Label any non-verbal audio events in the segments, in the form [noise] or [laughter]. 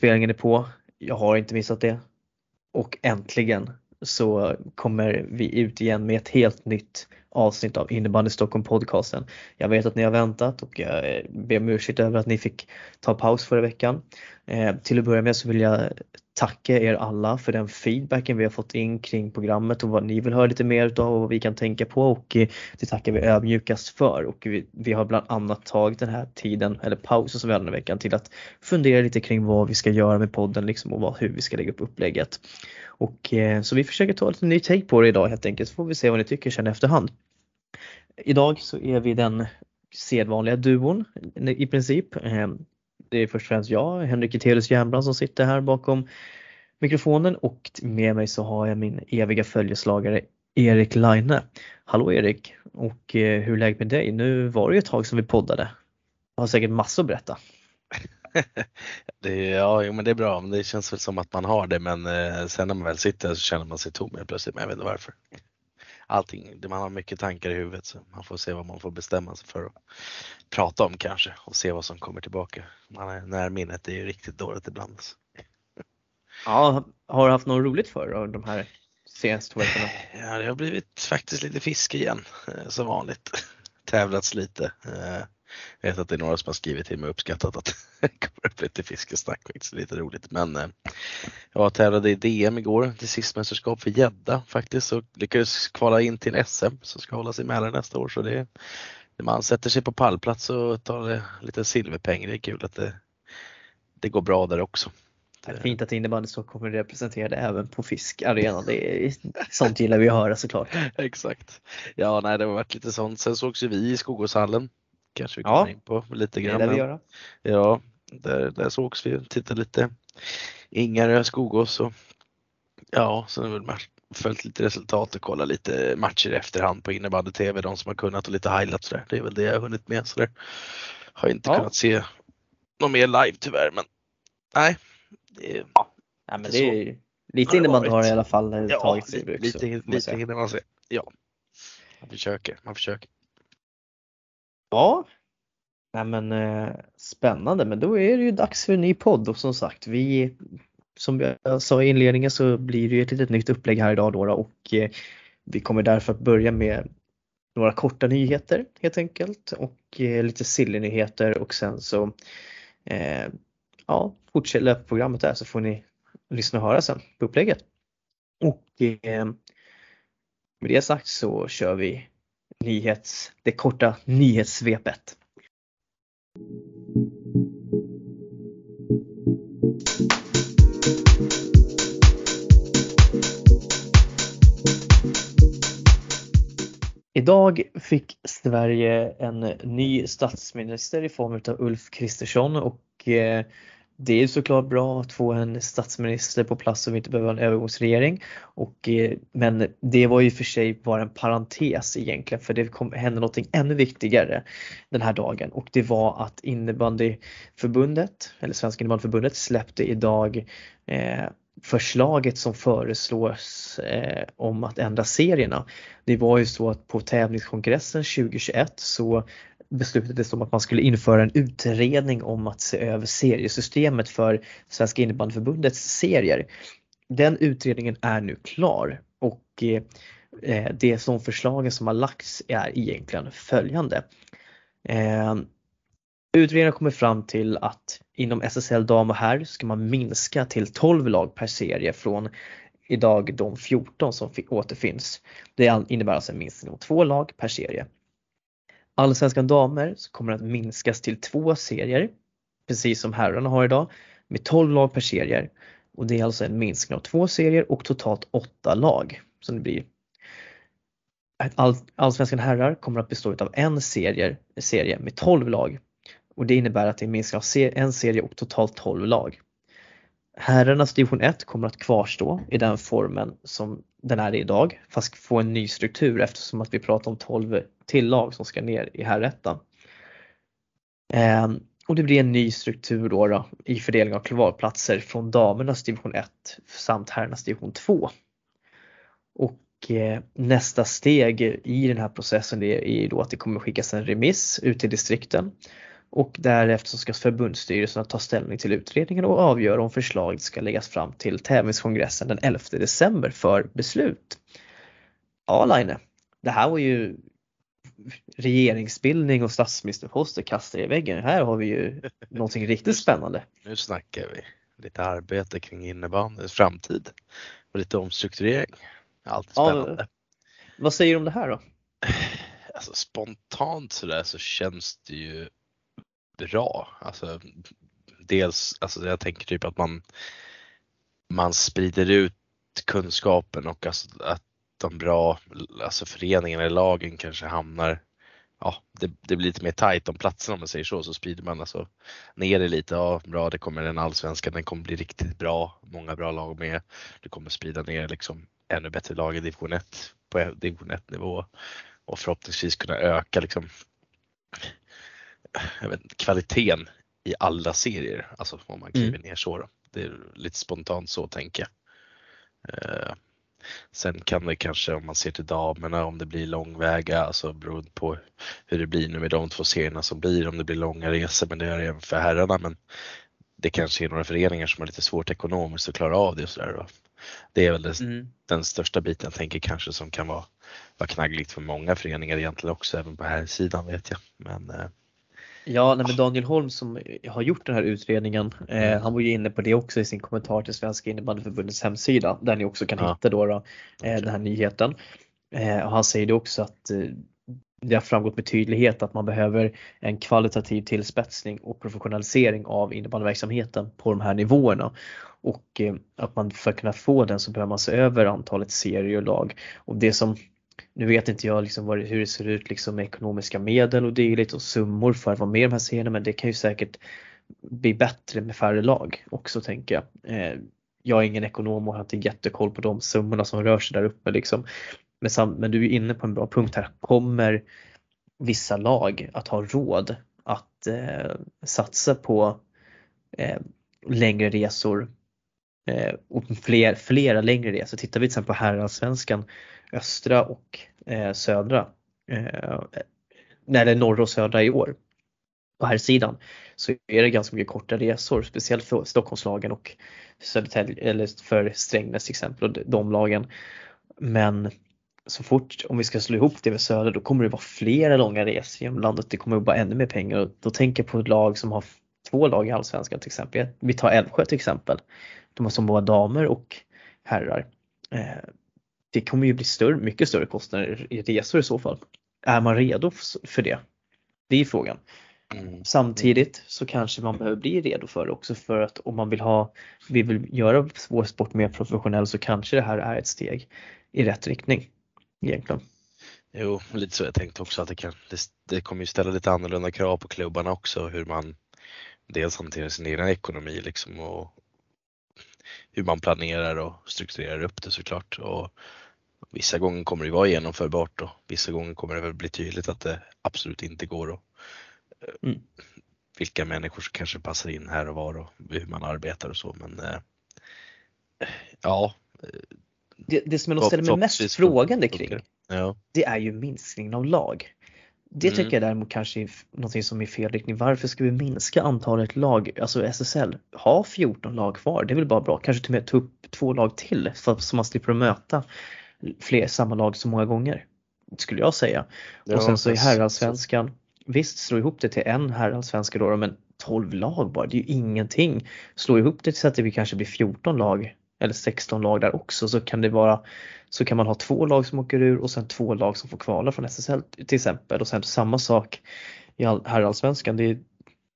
Inspelningen är på. Jag har inte missat det. Och äntligen så kommer vi ut igen med ett helt nytt avsnitt av Innebandy Stockholm podcasten. Jag vet att ni har väntat och jag ber om ursäkt över att ni fick ta paus förra veckan. Eh, till att börja med så vill jag tacka er alla för den feedbacken vi har fått in kring programmet och vad ni vill höra lite mer utav och vad vi kan tänka på och eh, det tackar vi ödmjukast för och vi, vi har bland annat tagit den här tiden eller pausen som vi hade den här veckan till att fundera lite kring vad vi ska göra med podden liksom och vad, hur vi ska lägga upp upplägget. Och eh, så vi försöker ta lite ny take på det idag helt enkelt så får vi se vad ni tycker sen efterhand. Idag så är vi den sedvanliga duon i princip. Ehm, det är först och främst jag, Henrik Etelus Järnbrand som sitter här bakom mikrofonen och med mig så har jag min eviga följeslagare Erik Laine. Hallå Erik! Och eh, hur är läget med dig? Nu var det ju ett tag som vi poddade. Jag har säkert massor att berätta. [laughs] det, ja, men det är bra. Det känns väl som att man har det men eh, sen när man väl sitter så känner man sig tom helt plötsligt. Men jag vet inte varför. Allting, man har mycket tankar i huvudet så man får se vad man får bestämma sig för att prata om kanske och se vad som kommer tillbaka. Man närminnet är ju riktigt dåligt ibland. Ja, har du haft något roligt för de här senaste veckorna? Ja, det har blivit faktiskt lite fiske igen eh, som vanligt. [laughs] Tävlats lite. Jag vet att det är några som har skrivit till mig och uppskattat att [laughs] det kommer upp lite fiskesnack, faktiskt lite roligt. Men eh, jag tävlade i DM igår, till sist mästerskap för gädda faktiskt och lyckades kvala in till SM som ska hållas i Mälaren nästa år. Så det, när man sätter sig på pallplats och tar lite silverpeng, det är kul att det, det går bra där också. Det är fint att innebandy Stockholm är representerade även på fiskarenan. Det är, sånt gillar vi att höra såklart. [laughs] Exakt. Ja, nej, det har varit lite sånt. Sen sågs ju vi i Skogåshallen kanske vi kommer ja, in på lite grann. Det vi göra. Ja, där, där sågs vi och tittade lite. Ingarö, Skogås och ja, sen har vi följt lite resultat och kollat lite matcher i efterhand på innebandy-tv, de som har kunnat och lite highlights där. Det är väl det jag har hunnit med så där. Har inte ja. kunnat se något mer live tyvärr men nej. Det är, ja. ja men det är lite innebandy har i alla fall ja, tagit sig i bruk. Lite, lite hinner man se. Ja. Man försöker, man försöker. Ja, Nej men eh, spännande, men då är det ju dags för en ny podd. Och som sagt vi som jag sa i inledningen så blir det ju ett litet nytt upplägg här idag då, och eh, vi kommer därför att börja med några korta nyheter helt enkelt. Och eh, lite silly nyheter och sen så eh, ja, fortsätter programmet där så får ni lyssna och höra sen på upplägget. Och eh, med det sagt så kör vi nyhets, det korta nyhetssvepet. Idag fick Sverige en ny statsminister i form av Ulf Kristersson och eh, det är såklart bra att få en statsminister på plats som inte behöver en övergångsregering. Och, eh, men det var ju för sig bara en parentes egentligen för det kom, hände någonting ännu viktigare den här dagen och det var att innebandyförbundet, eller Svenska innebandyförbundet släppte idag eh, förslaget som föreslås eh, om att ändra serierna. Det var ju så att på tävlingskongressen 2021 så beslutades om att man skulle införa en utredning om att se över seriesystemet för Svenska innebandyförbundets serier. Den utredningen är nu klar och eh, eh, det som förslagen som har lagts är egentligen följande. Eh, utredningen kommer fram till att inom SSL dam och herr ska man minska till 12 lag per serie från idag de 14 som återfinns. Det innebär alltså en minskning om två lag per serie. Allsvenskan damer så kommer att minskas till två serier, precis som herrarna har idag, med 12 lag per serie. Och det är alltså en minskning av två serier och totalt åtta lag som det blir. All, Allsvenskan herrar kommer att bestå av en serie, serie med 12 lag och det innebär att det är en minskning av en serie och totalt 12 lag. Herrarnas division 1 kommer att kvarstå i den formen som den är idag fast få en ny struktur eftersom att vi pratar om 12 till lag som ska ner i herrettan. Ehm, och det blir en ny struktur då, då i fördelning av kvalplatser från damernas division 1 samt herrarnas division 2. Och eh, nästa steg i den här processen är, då att det kommer skickas en remiss ut till distrikten och därefter ska förbundsstyrelsen ta ställning till utredningen och avgöra om förslaget ska läggas fram till tävlingskongressen den 11 december för beslut. Ja Line, det här var ju regeringsbildning och statsministerposter kastade i väggen. Här har vi ju någonting [laughs] riktigt spännande. Nu snackar vi lite arbete kring innebandyns framtid och lite omstrukturering. Allt spännande. Ja, vad säger du om det här då? [sighs] Alltså spontant sådär så känns det ju bra. Alltså, dels, alltså jag tänker typ att man, man sprider ut kunskapen och alltså att de bra alltså föreningarna i lagen kanske hamnar ja, det, det, blir lite mer tight om platserna om man säger så, så sprider man alltså ner det lite. Ja, bra, det kommer en allsvenska, den kommer bli riktigt bra, många bra lag med. Du kommer sprida ner liksom ännu bättre lag i division 1 på division 1 nivå och förhoppningsvis kunna öka liksom vet, kvaliteten i alla serier, alltså om man kliver mm. ner så. Då. Det är lite spontant så tänker jag. Sen kan det kanske om man ser till damerna om det blir långväga, alltså beroende på hur det blir nu med de två serierna som blir, om det blir långa resor, men det är det även för herrarna. Men det kanske är några föreningar som har lite svårt ekonomiskt att klara av det och sådär. Det är väl det, mm. den största biten jag tänker kanske som kan vara, vara knaggligt för många föreningar egentligen också, även på här sidan vet jag. Men, eh, Ja, nej, men Daniel Holm som har gjort den här utredningen, eh, mm. han var ju inne på det också i sin kommentar till Svenska innebandyförbundets hemsida där ni också kan ja. hitta då, då eh, den här nyheten. Eh, och han säger det också att eh, det har framgått med tydlighet att man behöver en kvalitativ tillspetsning och professionalisering av innebandyverksamheten på de här nivåerna. Och eh, att man för att kunna få den så behöver man se över antalet serier och lag. Och det som nu vet inte jag liksom vad, hur det ser ut liksom med ekonomiska medel och dylikt och summor för att vara med i de här serierna men det kan ju säkert bli bättre med färre lag också tänker jag. Eh, jag är ingen ekonom och har inte jättekoll på de summorna som rör sig där uppe liksom. Men, sam, men du är inne på en bra punkt här. Kommer vissa lag att ha råd att eh, satsa på eh, längre resor eh, och fler, flera längre resor. Tittar vi till exempel på herrallsvenskan östra och eh, södra, eh, eller norra och södra i år på här sidan så är det ganska mycket korta resor, speciellt för Stockholmslagen och Södertälje, eller för Strängnäs till exempel och de lagen. Men så fort, om vi ska slå ihop det med Söder, då kommer det vara flera långa resor genom landet. Det kommer att vara ännu mer pengar och då tänker jag på ett lag som har två lag i Allsvenskan till exempel. Vi tar Älvsjö till exempel. De har som både damer och herrar. Eh, det kommer ju bli större, mycket större kostnader i resor i så fall. Är man redo för det? Det är frågan. Mm. Samtidigt så kanske man behöver bli redo för det också för att om man vill ha, vi vill göra vår sport mer professionell så kanske det här är ett steg i rätt riktning egentligen. Jo, lite så jag tänkte också att det, kan, det, det kommer ju ställa lite annorlunda krav på klubbarna också hur man dels hanterar sin egen ekonomi liksom och hur man planerar och strukturerar upp det såklart. Och Vissa gånger kommer det vara genomförbart och vissa gånger kommer det väl bli tydligt att det absolut inte går. Och, eh, mm. Vilka människor som kanske passar in här och var och hur man arbetar och så. Men eh, ja. Det, det som jag nog ställer mig mest frågande kring, ja. det är ju minskningen av lag. Det mm. tycker jag däremot kanske är någonting som är fel riktning. Varför ska vi minska antalet lag, alltså SSL, ha 14 lag kvar, det är väl bara bra. Kanske till och med ta upp två lag till så att man slipper möta fler samma lag så många gånger. Skulle jag säga. Ja, och sen så i herrallsvenskan, visst slå ihop det till en herrallsvenska då men 12 lag bara, det är ju ingenting. Slå ihop det så att det kanske blir 14 lag eller 16 lag där också så kan det vara så kan man ha två lag som åker ur och sen två lag som får kvala från SSL till exempel och sen samma sak i herrallsvenskan. Det är,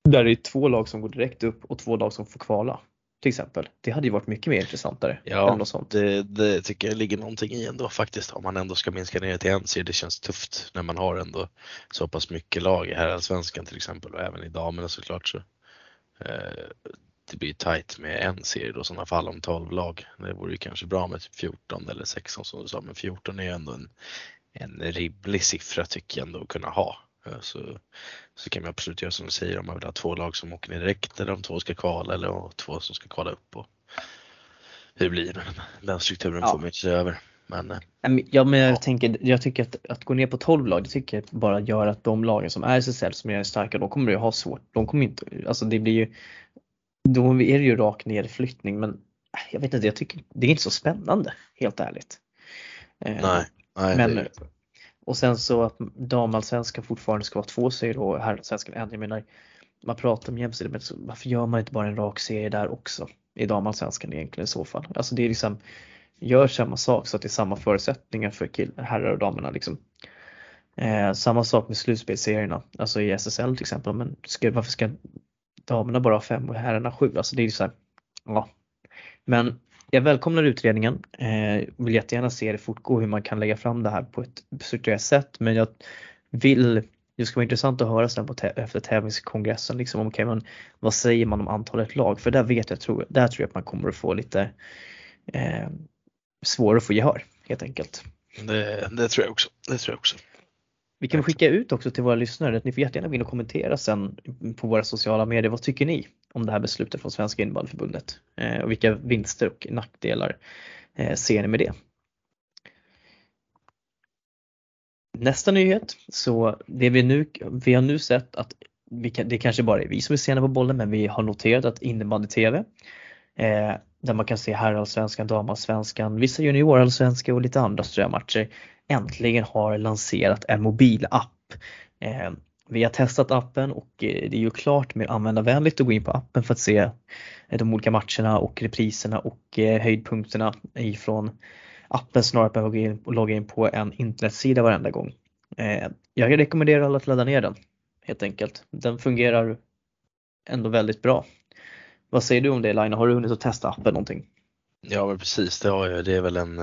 där det är två lag som går direkt upp och två lag som får kvala till exempel. Det hade ju varit mycket mer intressantare. Ja, något sånt. Det, det tycker jag ligger någonting i ändå faktiskt. Om man ändå ska minska ner till en serie. Det känns tufft när man har ändå så pass mycket lag i herrallsvenskan till exempel och även i damerna såklart. Så, eh, det blir tight med en serie då i sådana fall om 12 lag. Det vore ju kanske bra med typ 14 eller 16 som du sa, men 14 är ju ändå en, en rimlig siffra tycker jag ändå att kunna ha. Så, så kan man absolut göra som du säger om man vill ha två lag som åker ner direkt eller om två ska kvala eller två som ska kvala upp. Och hur det blir den strukturen ja. får man inte se över. Men, eh, Ja men jag tänker, jag tycker att, att gå ner på 12 lag, det tycker jag bara gör att de lagen som är SSL som är starka, de kommer ju ha svårt. De kommer inte, alltså det blir ju, då är det ju rak nedflyttning men äh, jag vet inte, jag tycker det är inte så spännande helt ärligt. Eh, nej, nej men, det och sen så att damallsvenskan fortfarande ska vara två serier och herrallsvenskan en. Jag menar, man pratar om jämställdhet, men varför gör man inte bara en rak serie där också? I damallsvenskan egentligen i så fall. Alltså det är liksom, gör samma sak så att det är samma förutsättningar för kill, herrar och damerna liksom. Eh, samma sak med slutspelserierna, alltså i SSL till exempel. Men ska, varför ska damerna bara har fem och herrarna sju? Alltså det är ju så här, ja. Men jag välkomnar utredningen, eh, vill jättegärna se det fortgå hur man kan lägga fram det här på ett strukturerat sätt men jag vill det ska vara intressant att höra sen på efter tävlingskongressen liksom om okay, men vad säger man om antalet lag för där vet jag, tror, där tror jag att man kommer att få lite eh, svårare att få gehör helt enkelt. Det, det, tror jag också. Det tror jag också. Vi kan skicka ut också till våra lyssnare att ni får jättegärna gå in och kommentera sen på våra sociala medier. Vad tycker ni om det här beslutet från Svenska innebandyförbundet? Eh, och vilka vinster och nackdelar eh, ser ni med det? Nästa nyhet, så det vi nu, vi har nu sett att vi kan, det kanske bara är vi som är sena på bollen men vi har noterat att innebandy-tv eh, där man kan se herrallsvenskan, damallsvenskan, vissa juniorallsvenska och lite andra strömatcher äntligen har lanserat en mobilapp. Eh, vi har testat appen och eh, det är ju klart mer användarvänligt att gå in på appen för att se eh, de olika matcherna och repriserna och eh, höjdpunkterna ifrån appen snarare än att logga in, logga in på en internetsida varenda gång. Jag rekommenderar alla att ladda ner den helt enkelt. Den fungerar ändå väldigt bra. Vad säger du om det Lina? Har du hunnit att testa appen någonting? Ja men precis, det har jag. Det är väl en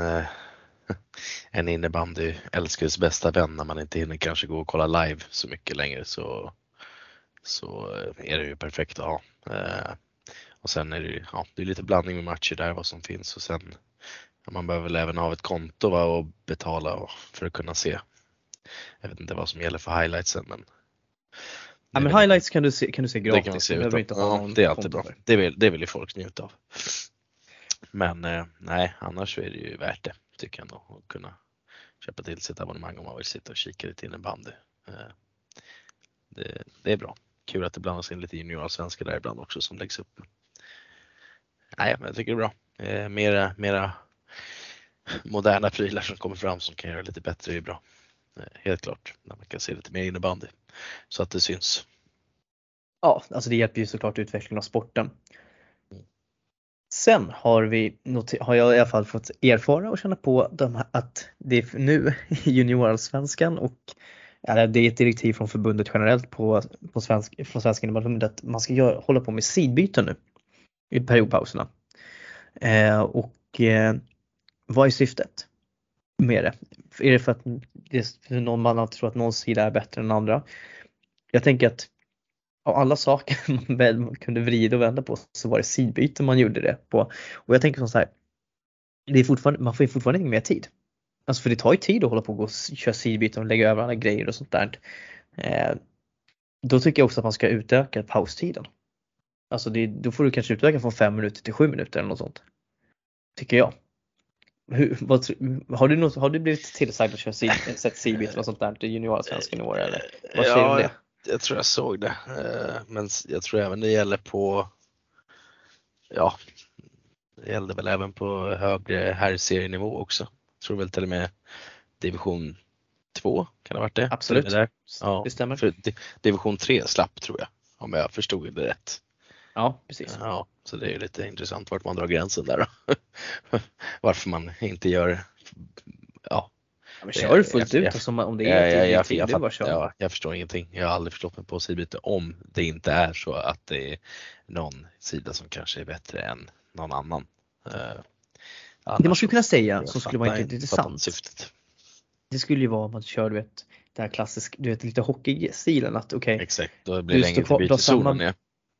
[laughs] en innebandy älskares bästa vän när man inte hinner kanske gå och kolla live så mycket längre så, så är det ju perfekt att ha. Eh, och sen är det ju ja, det är lite blandning med matcher där vad som finns och sen man behöver väl även ha ett konto va, och betala för att kunna se. Jag vet inte vad som gäller för highlightsen men Ja men highlights kan du se, kan du se gratis. Det kan man se utav. Ja, det är alltid bra. Det vill, det vill ju folk njuta av. Men eh, nej, annars är det ju värt det tycker jag nog. Att kunna köpa till sig ett abonnemang om man vill sitta och kika lite innebandy. Eh, det, det är bra. Kul att det blandas in lite juniorallsvenska där ibland också som läggs upp. Nej, men jag tycker det är bra. Eh, mera, mera moderna prylar som kommer fram som kan göra det lite bättre är bra. Eh, helt klart, när man kan se lite mer innebandy så att det syns. Ja, alltså det hjälper ju såklart utvecklingen av sporten. Sen har, vi, har jag i alla fall fått erfara och känna på de att det är nu [laughs] i juniorallsvenskan och ja, det är ett direktiv från förbundet generellt på, på svensk, från Svenska innebandyförbundet att man ska göra, hålla på med sidbyten nu i periodpauserna. Eh, och eh, vad är syftet med det? Är det för att det, är någon man tror att någon sida är bättre än andra? Jag tänker att av alla saker [laughs] man kunde vrida och vända på så var det sidbyte man gjorde det på. Och jag tänker så här, det är fortfarande, man får ju fortfarande inte mer tid. Alltså för det tar ju tid att hålla på och gå och köra sidbyten och lägga över alla grejer och sånt där. Eh, då tycker jag också att man ska utöka paustiden. Alltså det, då får du kanske utöka från 5 minuter till 7 minuter eller något sånt. Tycker jag. Hur, vad, har, du något, har du blivit tillsagd att köra sett sidbyten och sånt där till juniorsvenskan i år eller? Vad säger du om det? Jag tror jag såg det. Eh, men jag tror även det gäller på, ja, det gällde väl även på högre herrserienivå också. Jag tror väl till och med division 2 kan det ha varit det? Absolut, det, ja, det stämmer. Division 3 slapp tror jag, om jag förstod det rätt. Ja, precis. Ja, så det är lite intressant vart man drar gränsen där då. [laughs] Varför man inte gör Ja, men kör fullt ut alltså, om det är ja, ja, jag, jag, bara kör. Ja, jag förstår ingenting. Jag har aldrig förstått mig på sidbyte om det inte är så att det är någon sida som kanske är bättre än någon annan. Uh, det man skulle kunna säga som skulle vara intressant. Syftet. Det skulle ju vara om man kör du vet, det här klassiska, du vet lite hockeystilen att okej. Okay, Exakt, då blir det längre till bytezonen.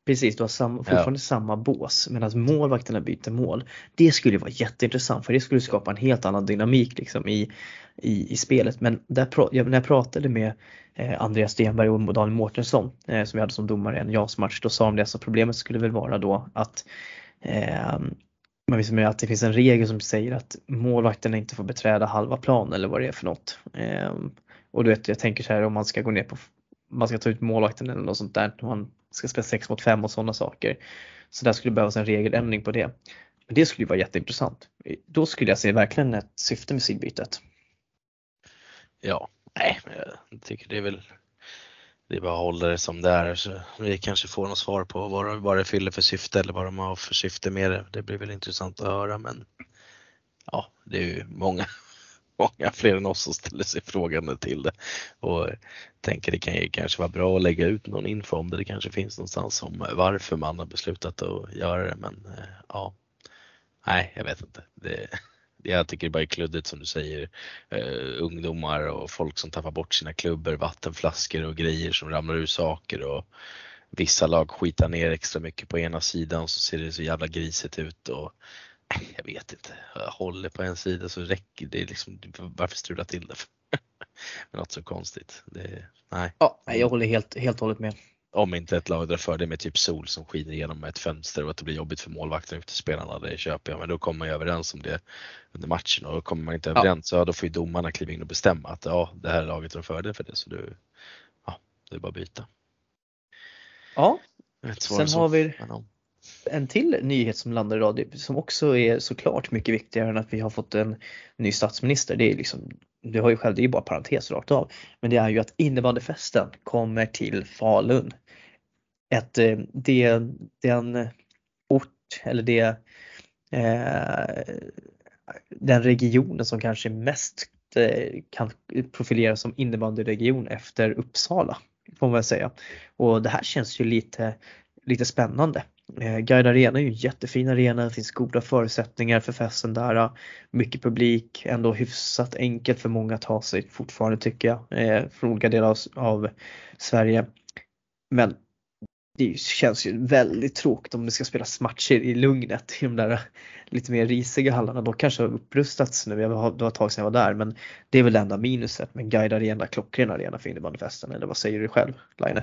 Precis, du har samma, fortfarande ja. samma bås medan målvakterna byter mål. Det skulle vara jätteintressant för det skulle skapa en helt annan dynamik liksom i, i, i spelet. Men där, när jag pratade med eh, Andreas Stenberg och Daniel Mårtensson eh, som vi hade som domare i en JAS-match, då sa de det att problemet skulle väl vara då att eh, man visste med att det finns en regel som säger att målvakterna inte får beträda halva plan eller vad det är för något. Ehm, och du vet, jag tänker så här om man ska gå ner på, man ska ta ut målvakten eller något sånt där, man ska spela 6 mot 5 och sådana saker. Så där skulle det behövas en regeländring på det. Men det skulle ju vara jätteintressant. Då skulle jag se verkligen ett syfte med sidbytet. Ja, nej, jag tycker det är väl det är bara att hålla det som det är så vi kanske får något svar på vad, vad det fyller för syfte eller vad de har för syfte med det. Det blir väl intressant att höra men ja, det är ju många, många fler än oss som ställer sig frågande till det och tänker det kan ju kanske vara bra att lägga ut någon info om det. Det kanske finns någonstans om varför man har beslutat att göra det men eh, ja, nej jag vet inte. Det, jag tycker det bara är kluddigt som du säger. Uh, ungdomar och folk som tappar bort sina klubbor, vattenflaskor och grejer som ramlar ur saker och vissa lag skitar ner extra mycket på ena sidan så ser det så jävla grisigt ut och jag vet inte, jag håller på en sida så räcker det liksom, varför strula till det? [laughs] Något så konstigt. Det, nej. Ja, jag håller helt, helt och hållet med. Om inte ett lag drar för det med typ sol som skiner igenom ett fönster och att det blir jobbigt för målvakten och spelarna, det köper jag. Men då kommer man ju överens om det under matchen och kommer man inte överens ja. så då får ju domarna kliva in och bestämma att ja, det här laget drar fördel för det så du, ja, det är bara att byta. Ja, sen har vi en till nyhet som landar idag som också är såklart mycket viktigare än att vi har fått en ny statsminister. Det är liksom du har ju själv, det är bara parentes rakt av, men det är ju att innebandyfesten kommer till Falun. Ett, eh, det, den ort eller det, eh, den regionen som kanske mest eh, kan profileras som innebandyregion efter Uppsala får man väl säga. Och det här känns ju lite, lite spännande. Eh, Guide Arena är ju en jättefin arena, det finns goda förutsättningar för festen där. Mycket publik, ändå hyfsat enkelt för många att ta sig fortfarande tycker jag, eh, från olika delar av, av Sverige. Men det känns ju väldigt tråkigt om det ska spelas matcher i lugnet i de där eh, lite mer risiga hallarna. De kanske har upprustats nu, jag har, det var ett tag sedan jag var där, men det är väl det enda minuset. Men Guide Arena, klockren arena för innebandyfesten, eller vad säger du själv Line?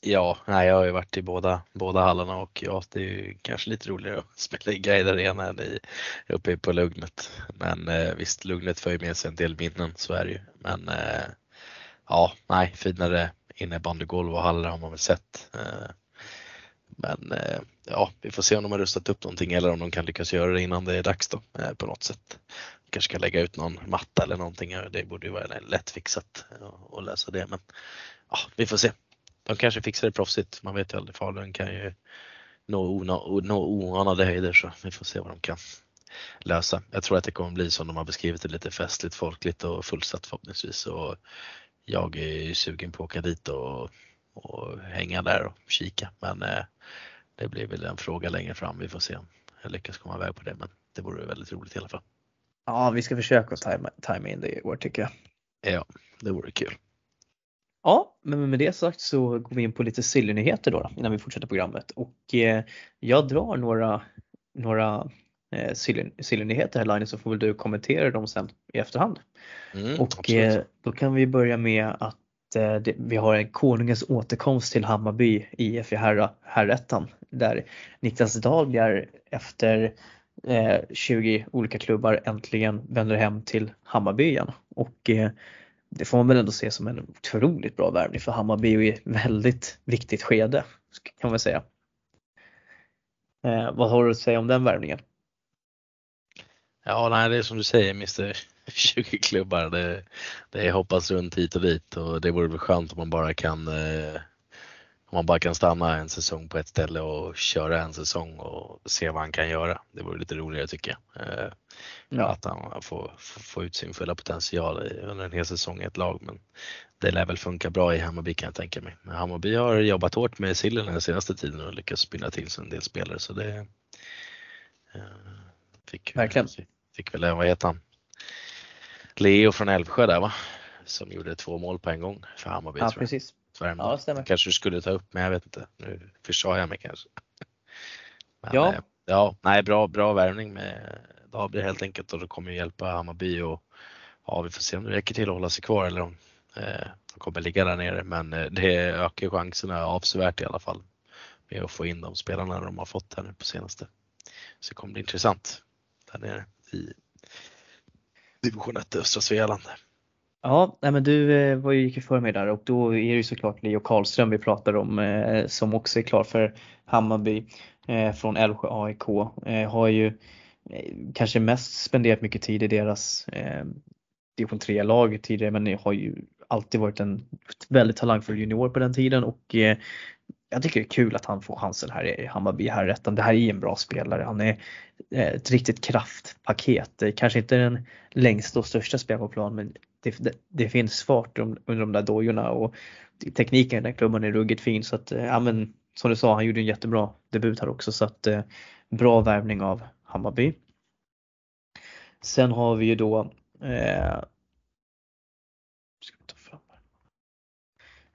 Ja, nej, jag har ju varit i båda, båda hallarna och ja, det är ju kanske lite roligare att [laughs] spela i Guide Arena än i, uppe på Lugnet. Men eh, visst, Lugnet för ju med sig en del minnen, så är det ju. Men eh, ja, nej, finare innebandygolv och hallar har man väl sett. Eh, men eh, ja, vi får se om de har rustat upp någonting eller om de kan lyckas göra det innan det är dags då eh, på något sätt. Kanske kan lägga ut någon matta eller någonting. Det borde ju vara lätt fixat eh, att lösa det. Men ja, vi får se de kanske fixar det proffsigt. Man vet ju aldrig. Falun kan ju nå, nå, nå oanade höjder så vi får se vad de kan lösa. Jag tror att det kommer bli som de har beskrivit det, lite festligt, folkligt och fullsatt förhoppningsvis. Och jag är sugen på att åka dit och, och hänga där och kika. Men eh, det blir väl en fråga längre fram. Vi får se om jag lyckas komma iväg på det. Men det vore väldigt roligt i alla fall. Ja, vi ska försöka tajma, tajma in det i år tycker jag. Ja, det vore kul. Ja, men med det sagt så går vi in på lite sillynyheter då, då innan vi fortsätter programmet och eh, jag drar några, några eh, sillynyheter här Linus så får väl du kommentera dem sen i efterhand. Mm, och eh, då kan vi börja med att eh, det, vi har en konungens återkomst till Hammarby IF i herrettan där Niklas Dahlbjer efter 20 eh, olika klubbar äntligen vänder hem till Hammarby igen. Och eh, det får man väl ändå se som en otroligt bra värvning för Hammarby i ett väldigt viktigt skede kan man säga. Eh, vad har du att säga om den värvningen? Ja, nej, det är som du säger Mr 20 klubbar. Det, det hoppas runt hit och dit och det vore väl skönt om man bara kan eh, om man bara kan stanna en säsong på ett ställe och köra en säsong och se vad han kan göra. Det vore lite roligare tycker jag. Eh, ja. Att han får, får ut sin fulla potential under en hel säsong i ett lag. Men det lär väl funka bra i Hammarby kan jag tänka mig. Men Hammarby har jobbat hårt med sillen den senaste tiden och lyckats spinna till sig en del spelare så det eh, fick, Verkligen. fick väl, vad heter han? Leo från Älvsjö där va? Som gjorde två mål på en gång för Hammarby. Ja, precis. Värmdö. Ja, stämmer. kanske du skulle ta upp men jag vet inte. Nu försade jag mig kanske. [laughs] Men, ja. Eh, ja, nej, bra, bra värvning med Dahlberg helt enkelt och det kommer hjälpa Hammarby och ja, vi får se om det räcker till att hålla sig kvar eller om eh, de kommer ligga där nere. Men eh, det ökar chanserna avsevärt i alla fall med att få in de spelarna de har fått här nu på senaste. Så det kommer bli intressant där nere i division 1 östra Svealand. Ja, nej men du eh, var ju gick för mig där och då är det ju såklart Leo Karlström vi pratar om eh, som också är klar för Hammarby eh, från Älvsjö AIK. Har ju kanske mest spenderat mycket tid i deras division 3-lag tidigare men har ju alltid varit en väldigt talangfull junior på den tiden och jag tycker det är kul att han får chansen här i Hammarby herrettan. Det här är en bra spelare. Han är ett riktigt kraftpaket. Kanske inte den längsta och största spelaren på plan men det, det, finns fart under de där dojorna och tekniken i den klubban är ruggigt fin. Så att eh, ja men som du sa, han gjorde en jättebra debut här också. Så att eh, bra värvning av Hammarby. Sen har vi ju då eh,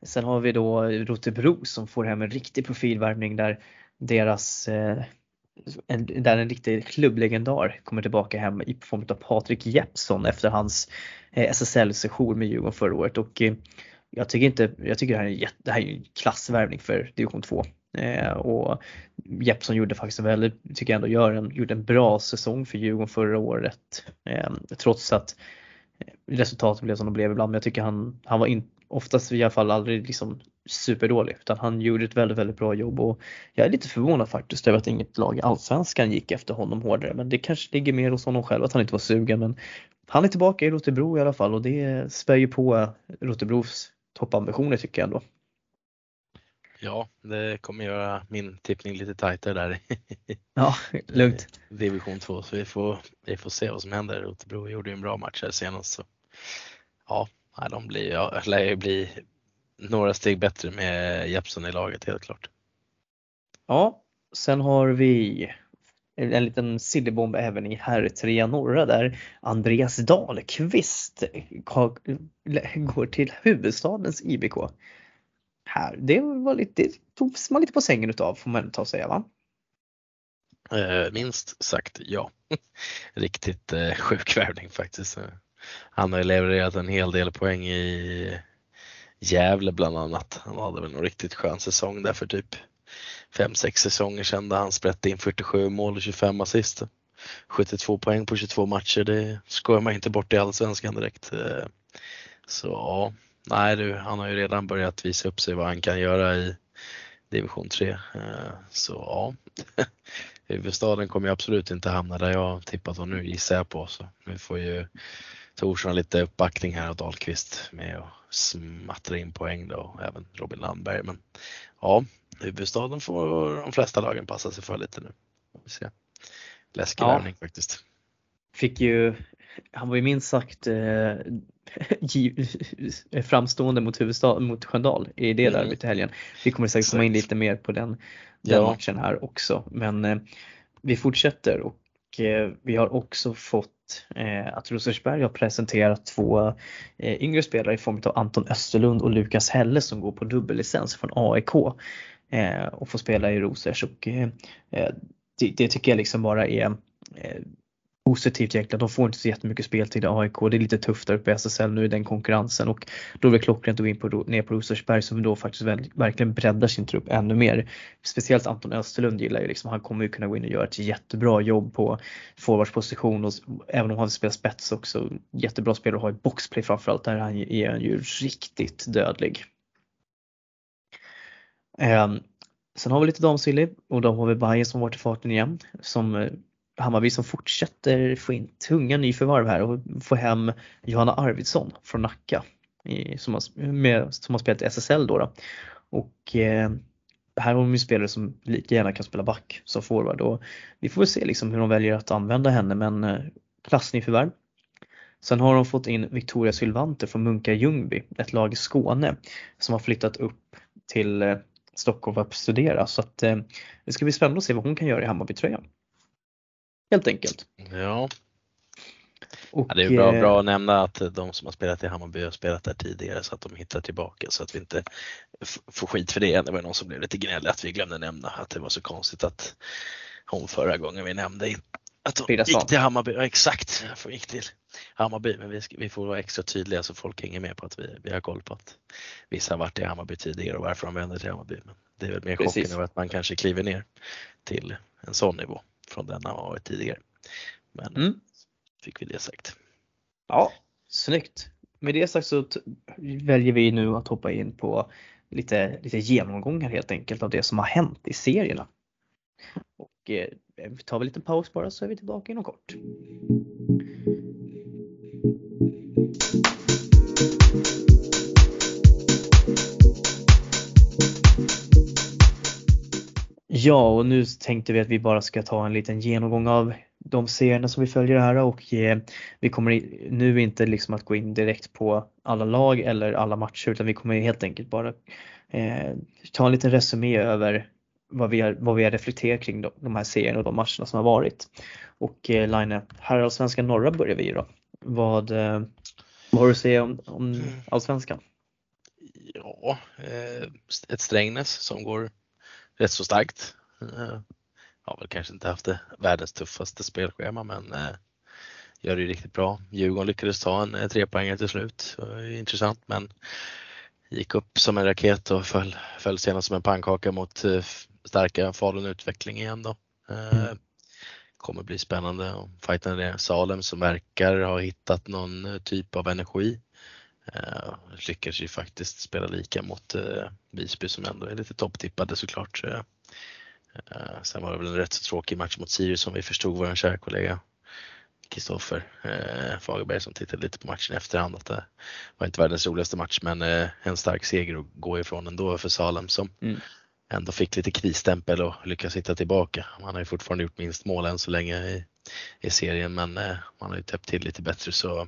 Sen har vi då Rotebro som får hem en riktig profilvärvning där deras eh, en, där en riktig klubblegendar kommer tillbaka hem i form av Patrik Jeppsson efter hans eh, SSL-session med Djurgården förra året och eh, jag tycker inte, jag tycker det här är, jätte, det här är en klassvärvning för division 2. Eh, och Jeppsson gjorde faktiskt en väldigt, tycker jag ändå gör en, gjorde en bra säsong för Djurgården förra året. Eh, trots att eh, resultatet blev som de blev ibland men jag tycker han, han var in, oftast i alla fall aldrig liksom superdålig utan han gjorde ett väldigt, väldigt bra jobb och jag är lite förvånad faktiskt över att inget lag i Allsvenskan gick efter honom hårdare men det kanske ligger mer hos honom själv att han inte var sugen men han är tillbaka i Rotebro i alla fall och det spär ju på Rotebros toppambitioner tycker jag ändå. Ja, det kommer göra min tippning lite tajtare där. [laughs] Ja, lugnt. Division 2, så vi får, vi får se vad som händer. Rotebro gjorde ju en bra match här senast. Så. Ja, de blir, ja, lär ju bli några steg bättre med Jeppsson i laget helt klart. Ja, sen har vi en liten sillybomb även i herr 3 norra där Andreas Dahlqvist går till huvudstadens IBK. Här, det var lite, det togs man lite på sängen utav får man ta och säga va? Eh, minst sagt ja. [laughs] Riktigt eh, sjuk värvning faktiskt. Han har ju levererat en hel del poäng i Gävle bland annat. Han hade väl en riktigt skön säsong där för typ 5-6 säsonger sedan där han sprätte in 47 mål och 25 assist. 72 poäng på 22 matcher, det skojar man inte bort i allsvenskan direkt. Eh, så ja, nej du, han har ju redan börjat visa upp sig vad han kan göra i division 3. Eh, så ja, [laughs] huvudstaden kommer ju absolut inte hamna där jag tippat och nu gissar jag på. Så vi får ju Torsson lite uppbackning här av Dahlqvist med att smattra in poäng då, och även Robin Landberg. Men ja, huvudstaden får de flesta lagen passa sig för lite nu. Vi se. Läskig ja. värvning faktiskt. Fick ju, han var ju minst sagt eh, [laughs] framstående mot, huvudstad, mot Sköndal i det mm. derbyt i helgen. Vi kommer säkert komma in lite mer på den, den ja. matchen här också. Men eh, vi fortsätter och Eh, vi har också fått eh, att Rosersberg har presenterat två eh, yngre spelare i form av Anton Österlund och Lukas Helle som går på dubbellicens från AIK och får spela i Rosers. Och det, det, tycker jag liksom bara är positivt egentligen. De får inte så jättemycket speltid i AIK. Det är lite tufft där uppe i SSL nu i den konkurrensen och då är det klockrent att gå in på, ner på Rosersberg som då faktiskt verkligen breddar sin trupp ännu mer. Speciellt Anton Österlund gillar ju liksom, han kommer ju kunna gå in och göra ett jättebra jobb på forwardsposition och även om han spelar spets också. Jättebra spelare att ha i boxplay framförallt, där han är han ju riktigt dödlig. Um, sen har vi lite damsilly och då har vi Bayern som varit i farten igen som eh, Hammarby som fortsätter få in tunga nyförvärv här och få hem Johanna Arvidsson från Nacka som, har, med, som har spelat i SSL då. då. Och eh, här har de ju spelare som lika gärna kan spela back som forward och vi får väl se liksom hur de väljer att använda henne men eh, klassnyförvärv. Sen har de fått in Victoria Sylvanter från Munka Ljungby, ett lag i Skåne som har flyttat upp till eh, Stockholm för att studera så att eh, det ska bli spännande att se vad hon kan göra i Hammarbytröjan. Helt enkelt. Ja. Och, ja det är bra, eh, bra att nämna att de som har spelat i Hammarby har spelat där tidigare så att de hittar tillbaka så att vi inte får skit för det. Det var någon som blev lite gnällig att vi glömde nämna att det var så konstigt att hon förra gången vi nämnde att hon gick till Hammarby. Ja, exakt, hon gick till Hammarby men vi, vi får vara extra tydliga så folk hänger med på att vi, vi har koll på att vissa har varit i Hammarby tidigare och varför de vänder till Hammarby. Men det är väl mer chocken över att man kanske kliver ner till en sån nivå från den han varit tidigare. Men Mm. fick vi det sagt. Ja, snyggt. Med det sagt så väljer vi nu att hoppa in på lite, lite genomgångar helt enkelt av det som har hänt i serierna. Och eh, vi tar väl lite paus bara så är vi tillbaka inom kort. Ja, och nu tänkte vi att vi bara ska ta en liten genomgång av de serierna som vi följer här och eh, vi kommer nu inte liksom att gå in direkt på alla lag eller alla matcher utan vi kommer helt enkelt bara eh, ta en liten resumé över vad vi har, vad vi har reflekterat kring de, de här serierna och de matcherna som har varit. Och eh, Line, Allsvenskan norra börjar vi då. Vad, eh, vad har du att säga om, om Mm. Allsvenskan? Ja, eh, ett Strängnäs som går rätt så starkt. Eh, har väl kanske inte haft det världens tuffaste spelschema men eh, gör det ju riktigt bra. Djurgården lyckades ta en eh, trepoängare till slut. Intressant men gick upp som en raket och föll, föll senast som en pannkaka mot starka Falun Utveckling igen då. Mm. Kommer bli spännande och fighten i Salem som verkar ha hittat någon typ av energi. Uh, lyckas ju faktiskt spela lika mot uh, Visby som ändå är lite topptippade såklart. Uh, uh, sen var det väl en rätt så tråkig match mot Sirius som vi förstod vår kära kollega Kristoffer uh, Fagerberg som tittade lite på matchen i efterhand att det var inte världens roligaste match men uh, en stark seger att gå ifrån ändå för Salem som Mm. ändå fick lite krisstämpel och lyckas hitta tillbaka. Man har ju fortfarande gjort minst mål än så länge i, i serien men uh, man har ju täppt till lite bättre så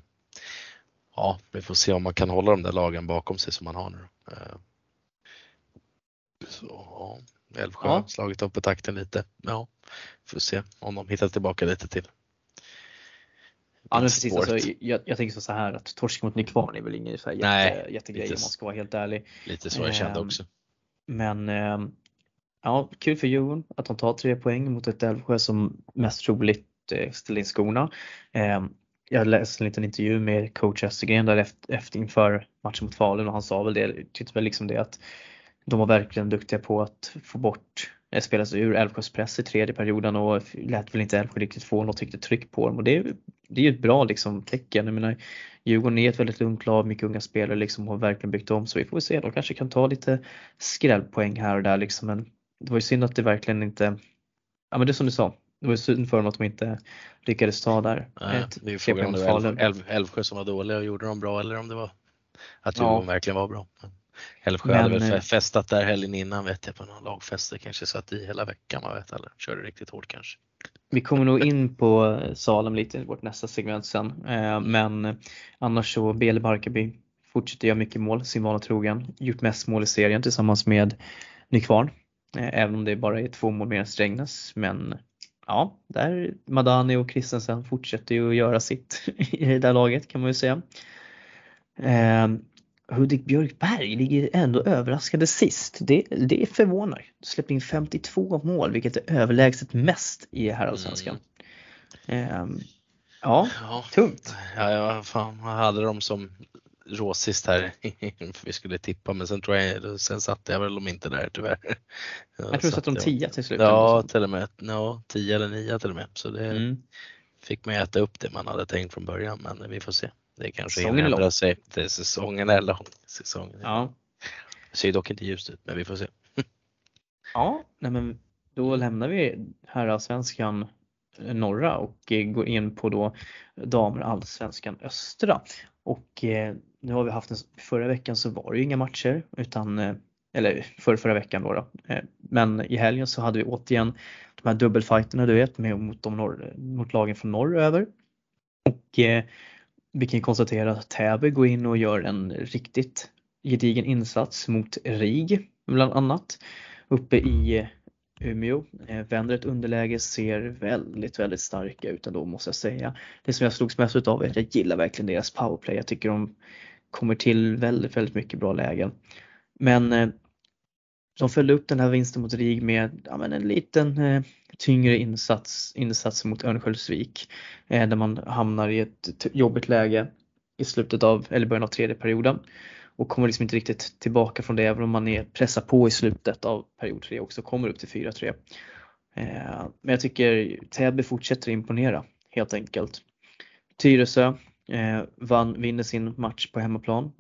ja, vi får se om man kan hålla de där lagen bakom sig som man har nu. Eh, Så ja, Älvsjö har Ja. slagit upp på takten lite. Ja, får se om de hittar tillbaka lite till. Ja, men precis. Alltså, jag, jag tänker så här att torsk mot Nykvarn är väl ingen så här Nej, jätte, jättegrej om man ska vara helt ärlig. Lite så jag kände Ehm, också. Men eh, ja, kul för Djurgården att de tar tre poäng mot ett Älvsjö som mest troligt eh, ställer in skorna. Jag läste en liten intervju med coach Östergren där efter, efter inför matchen mot Falun och han sa väl det, tyckte väl liksom det att de var verkligen duktiga på att få bort, eh, spela sig ur Älvsjös press i tredje perioden och lät väl inte Älvsjö riktigt få något riktigt tryck på dem. Och det, är- det är ju ett bra liksom tecken. Jag menar, Djurgården är ett väldigt lugnt lag, mycket unga spelare liksom har verkligen byggt om. Så vi får väl se, de kanske kan ta lite skrällpoäng här och där liksom. Men det var ju synd att det verkligen inte, ja men det är som du sa, det var synd för dem att de inte lyckades ta där. Nej, ett det är ju frågan om det var. Älv, Älv, Älvsjö som var dåliga och gjorde dem bra eller om det var att Ja. Djurgården verkligen var bra. Älvsjö Men, hade väl eh, fe- festat där helgen innan vet jag på någon lagfest. Det kanske satt i hela veckan man vet eller körde riktigt hårt kanske. Vi kommer nog in på Salem lite i vårt nästa segment sen. Eh, Men annars så Bele Barkarby fortsätter göra mycket mål, sin vana trogen. Gjort mest mål i serien tillsammans med Nykvarn. Eh, Även om det bara är två mål mer än Strängnäs. Men ja, där Madani och Christensen fortsätter ju att göra sitt [laughs] i det där laget kan man ju säga. Eh, Hudik Björkberg ligger ändå överraskande sist. Det, det förvånar. Släppte in 52 mål vilket är överlägset mest i herrallsvenskan. Ehm, ja, Ja, tungt. ja, ja fan, jag hade dem som råsist här för [laughs] vi skulle tippa men sen tror jag, sen satte jag väl dem inte där tyvärr. Jag tror du satte de 10 till slut. Ja, till och med. Ja, 10 eller 9 till och med. Så det Mm. fick mig äta upp det man hade tänkt från början men vi får se. Det kanske Säsongen är hinner lång. ändra sig. Det är säsongen är lång. Säsongen är lång. Ja, Det ser dock inte ljust ut men vi får se. ja nej men då lämnar vi herrallsvenskan norra och eh, går in på då damer allsvenskan östra. Och eh, nu har vi haft en, förra veckan så var det ju inga matcher utan eh, eller för förra veckan då, då. Eh, men i helgen så hade vi återigen de här dubbelfighterna du vet med mot, de norr, mot lagen från norr över. Och eh, vi kan konstatera att Täby går in och gör en riktigt gedigen insats mot RIG bland annat uppe i eh, Umeå. Vänder ett underläge, ser väldigt, väldigt starka ut ändå måste jag säga. Det som jag slogs mest utav är att jag gillar verkligen deras powerplay. Jag tycker de kommer till väldigt, väldigt mycket bra lägen. Men eh, de följde upp den här vinsten mot RIG med ja, men en liten eh, tyngre insats, insats mot Örnsköldsvik eh, där man hamnar i ett jobbigt läge i slutet av, eller början av tredje perioden och kommer liksom inte riktigt tillbaka från det även om man är pressar på i slutet av period 3 också kommer upp till 4-3. Eh, men jag tycker Täby fortsätter imponera helt enkelt. Tyresö eh, vann, vinner sin match på hemmaplan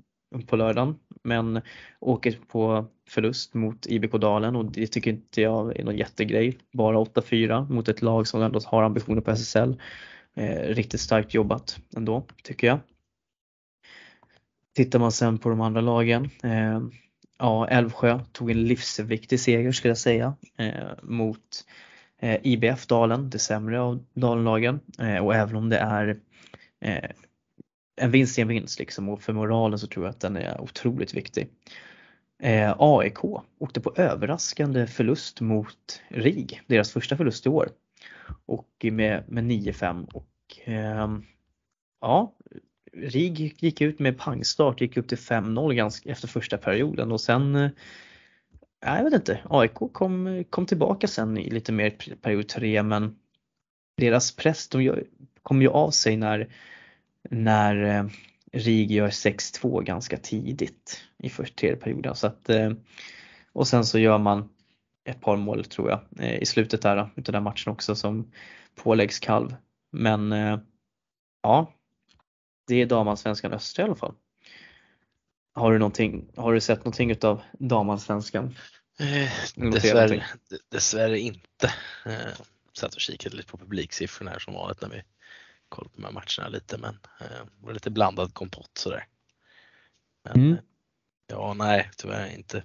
på lördagen men åker på förlust mot IBK Dalen och det tycker inte jag är någon jättegrej. Bara 8-4 mot ett lag som ändå har ambitioner på SSL. Eh, riktigt starkt jobbat ändå tycker jag. Tittar man sen på de andra lagen. Eh, ja, Älvsjö tog en livsviktig seger skulle jag säga eh, mot eh, IBF Dalen, det sämre av Dalenlagen. Eh, och även om det är eh, en vinst är en vinst liksom och för moralen så tror jag att den är otroligt viktig. Eh, AIK åkte på överraskande förlust mot RIG, deras första förlust i år. Och med, med 9-5 och eh, ja, RIG gick ut med pangstart, gick upp till 5-0 ganska efter första perioden och sen eh, jag vet inte, AIK kom, kom tillbaka sen i lite mer period 3 men deras press, de gör, kom ju av sig när när eh, RIG gör 6-2 ganska tidigt i första tredje perioden. Så att, eh, och sen så gör man ett par mål tror jag eh, i slutet där utav den matchen också som påläggs kalv. Men ja, det är damallsvenskan östra i alla fall. Har du, någonting, har du sett någonting utav damallsvenskan? Eh, dessvärre, dessvärre inte. Eh, satt och kikade lite på publiksiffrorna här som vanligt när vi koll på de här matcherna lite men eh, var lite blandad kompott sådär. Men, mm. Eh, ja, nej tyvärr inte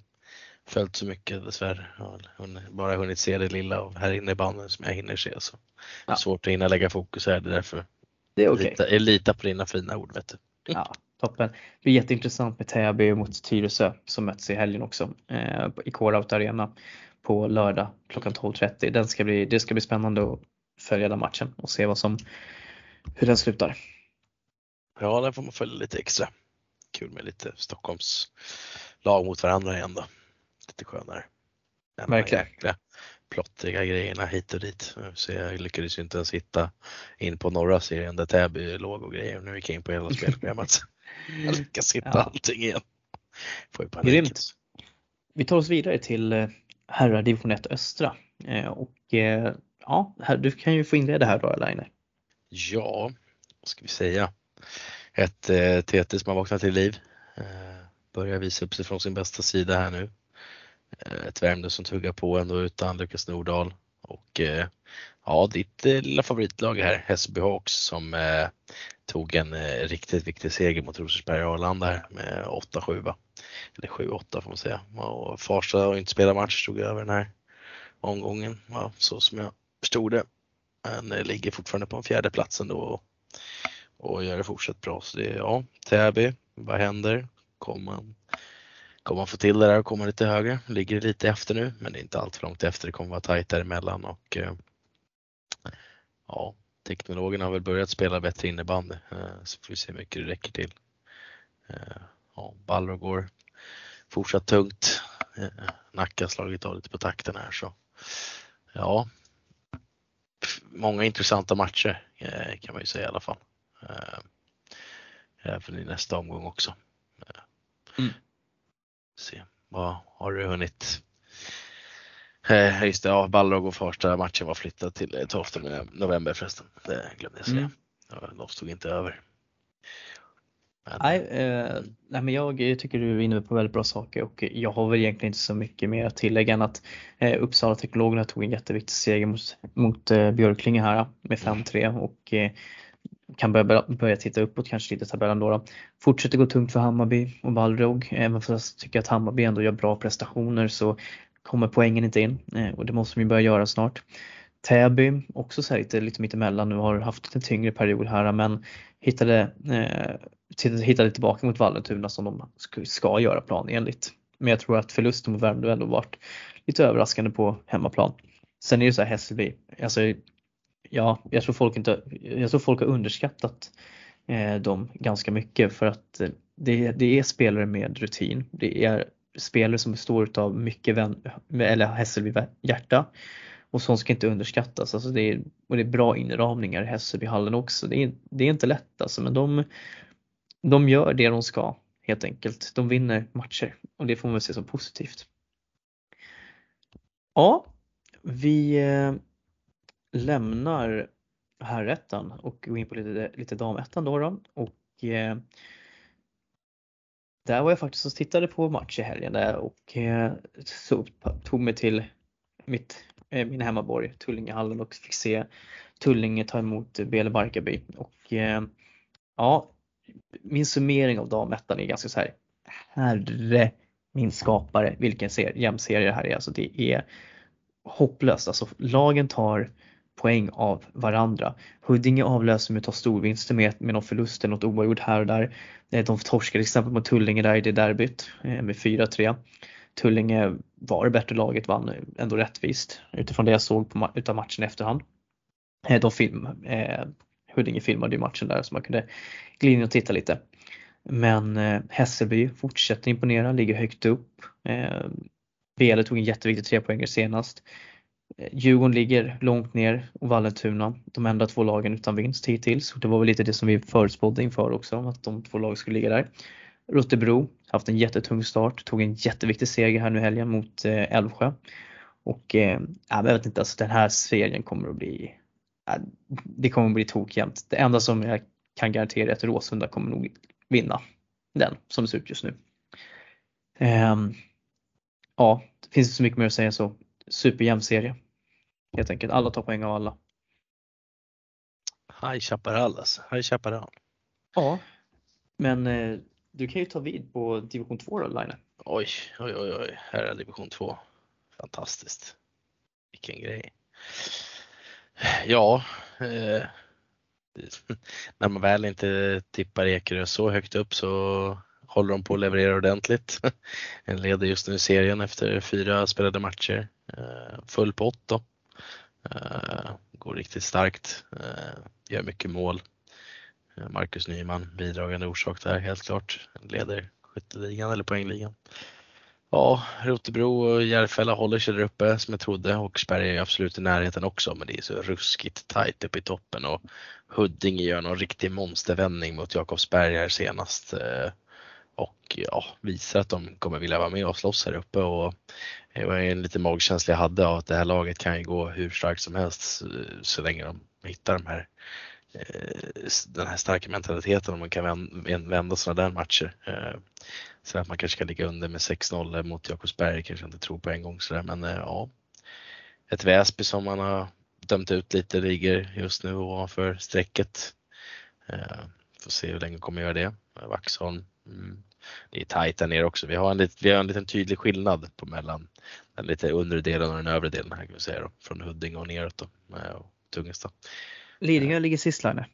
följt så mycket dessvärre. Jag har bara hunnit se det lilla av här inne i banden som jag hinner se. Så ja. Svårt att hinna lägga fokus här, det är därför det är okay. lita, jag litar på dina fina ord. Vet du. [laughs] Ja, toppen. Det blir jätteintressant med Täby mot Tyresö som möts i helgen också eh, i Coreout Arena på lördag klockan 12.30. Den ska bli, det ska bli spännande att följa den matchen och se vad som hur den slutar. Ja, den får man följa lite extra. Kul med lite Stockholms lag mot varandra igen då. Lite skönare. Men Verkligen. Jäkla plottriga grejerna hit och dit. Så jag lyckades ju inte ens hitta in på norra serien där Täby låg och grejer. Nu gick jag in på hela spelprogrammet. [laughs] jag lyckas hitta ja. allting igen. Får ju Grymt. Vi tar oss vidare till eh, herrar division 1 östra. Eh, och eh, ja, du kan ju få inleda här då Elaine. Ja, vad ska vi säga? Ett eh, TT som har vaknat till liv. Eh, börjar visa upp sig från sin bästa sida här nu. Eh, ett Värmdö som tuggar på ändå utan Lukas Nordahl. Och eh, ja, ditt eh, lilla favoritlag här, Hässelby Hawks som eh, tog en eh, riktigt viktig seger mot Rosersberg och Arlanda här med 8-7 Eller 7-8 får man säga. Och Farsta har inte spelat match, tog över den här omgången, ja, så som jag förstod det. Men ligger fortfarande på en fjärde plats ändå och, och gör det fortsatt bra. Så det är, ja, Täby, vad händer? Kommer man, kommer man få till det där och komma lite högre? Ligger lite efter nu, men det är inte allt för långt efter. Det kommer vara tajt däremellan och eh, ja, teknologerna har väl börjat spela bättre innebandy eh, så får vi se hur mycket det räcker till. Eh, ja, Ballro går fortsatt tungt. Nacka slagit av lite på takten här så ja, många intressanta matcher eh, kan man ju säga i alla fall. Eh, även i nästa omgång också. Eh, mm. Se, vad har du hunnit? Just det, ja, Balrog och Farsta matchen var flyttad till 12 november förresten. Det glömde jag säga. Mm. De stod inte över. Nej, eh, nej, men jag tycker du är inne på väldigt bra saker och jag har väl egentligen inte så mycket mer att tillägga än att eh, Uppsala Teknologerna tog en jätteviktig seger mot, mot eh, Björklinge här med 5-3 och eh, kan börja, börja titta uppåt kanske lite i tabellen då, då. Fortsätter gå tungt för Hammarby och Balrog. Även fast jag tycker att Hammarby ändå gör bra prestationer så kommer poängen inte in eh, och det måste vi börja göra snart. Täby också så här lite, lite mittemellan nu har haft en tyngre period här men hittade, eh, hittade tillbaka mot Vallentuna som de ska göra planenligt. Men jag tror att förlusten mot Värmdö ändå varit lite överraskande på hemmaplan. Sen är det så här Hässelby, alltså, ja, jag tror folk inte, jag tror folk har underskattat eh, dem ganska mycket för att eh, det, det är spelare med rutin. Det är spelare som består av mycket vän, eller Hässelby hjärta och sånt ska inte underskattas. Alltså det, är, och det är bra inramningar i Hässelbyhallen också. Det är, det är inte lätt alltså men de, de gör det de ska helt enkelt. De vinner matcher och det får man se som positivt. Ja, vi eh, lämnar herrettan och går in på lite, lite damettan då, då. och eh, där var jag faktiskt och tittade på match i helgen där och eh, så tog mig till mitt, Eh, min hemmaborg Tullingehallen och fick se Tullinge ta emot Bele Barkarby och eh, ja, min summering av damettan är ganska så här herre min skapare vilken jämnserie det här är. Alltså det är hopplöst. Alltså lagen tar poäng av varandra. Huddinge avlöser med att ta storvinster med, med någon förlust eller något oavgjort här och där. Eh, de torskade till exempel mot Tullinge där i det derbyt med 4-3. Tullinge var det bättre laget, vann ändå rättvist utifrån det jag såg på, utav matchen i efterhand. Eh, de film, eh, Huddinge filmade ju matchen där så man kunde glida in och titta lite. Men eh, Hässelby fortsätter imponera, ligger högt upp. Eh, Bele tog en jätteviktig trepoängare senast. Eh, Djurgården ligger långt ner och Vallentuna, de enda två lagen utan vinst hittills. Och det var väl lite det som vi förutspådde inför också, att de två lagen skulle ligga där. Rotebro haft en jättetung start, tog en jätteviktig seger här nu helgen mot eh, Älvsjö. Och eh, jag vet inte, alltså den här serien kommer att bli, äh, det kommer att bli tokjämnt. Det enda som jag kan garantera är att Råsunda kommer nog vinna den som det ser ut just nu. Um, ja, det finns inte så mycket mer att säga så. Superjämn serie. Helt enkelt. Alla tar poäng av alla. High Chaparral alltså. High Chaparral. Ja, men eh, du kan ju ta vid på division 2 då Line. Oj, oj, oj, oj. Här är division 2. Fantastiskt. Vilken grej. Ja, eh, [laughs] när man väl inte tippar Ekerö så högt upp så håller de på att leverera ordentligt. [laughs] En leder just nu serien efter fyra spelade matcher. Eh, full pott då. Eh, går riktigt starkt, eh, gör mycket mål. Eh, Marcus Nyman, bidragande orsak där helt klart. Leder skytteligan eller poängligan. Ja, Rotebro och Järfälla håller sig där uppe som jag trodde och Sperger är absolut i närheten också men det är så ruskigt tajt uppe i toppen och Huddinge gör någon riktig monstervändning mot Jakobsberg här senast eh, och ja, visar att de kommer vilja vara med och slåss här uppe och det var en liten magkänsla jag hade av att det här laget kan ju gå hur starkt som helst eh, så länge de hittar de här Eh, den här starka mentaliteten om man kan vända sådana där matcher. Eh, så att man kanske kan ligga under med 6-0 mot Jakobsberg kanske jag inte tror på en gång sådär men eh, ja. Ett Väsby som man har dömt ut lite ligger just nu ovanför strecket. Får se hur länge vi kommer göra det. Vaxholm mm det är tajt där nere också. Vi har en, vi har en liten tydlig skillnad på mellan den lite undre delen och den övre delen här kan vi säga då, från Huddinge och neråt då, och Tungesta. Lidingö ligger sist Line.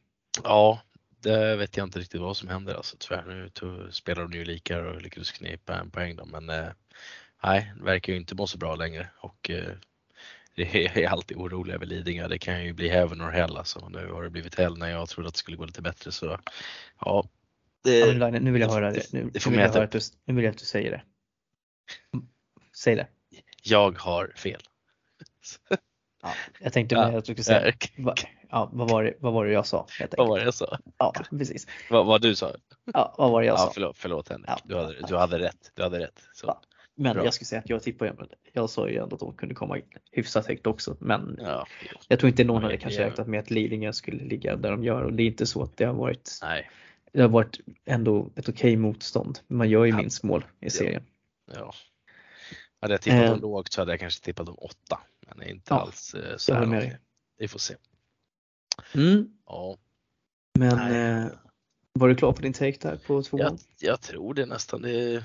Ja, det vet jag inte riktigt vad som händer alltså tyvärr. Nu spelar de ju lika och lyckades knipa en poäng då men eh, nej, det verkar ju inte må så bra längre och eh, [laughs] det är alltid orolig över Lidingö. Det kan ju bli heaven or hell alltså. Nu har det blivit hell när jag trodde att det skulle gå lite bättre så ja, det, ja, nu vill jag höra det. Nu, det får nu, vill jag höra att du, nu vill jag att du säger det. Säg det. Jag har fel. [laughs] Ja, jag tänkte ja, att du skulle säga, va, ja, vad, var det, vad var det jag sa? Vad var det jag sa? Ja, precis. vad, vad du sa? Ja, vad var det jag ja, sa? Förlåt, förlåt Henrik, ja. du, hade, du hade rätt. Du hade rätt. Ja, men Bra. jag skulle säga att jag tippade men jag sa ju ändå att de kunde komma hyfsat högt också. Men ja, jag tror inte någon hade kanske räknat med att Lidingö skulle ligga där de gör och det är inte så att det har varit Nej det har varit ändå ett okej okay motstånd. Man gör ju ja. minst mål i serien. Ja. Hade jag tippat eh. dem lågt så hade jag kanske tippat dem åtta. Men inte ja, alls eh, så här Vi får se. Mm. Ja. Men eh, var du klar på din take där på tvåan? Jag, jag tror det nästan. Det...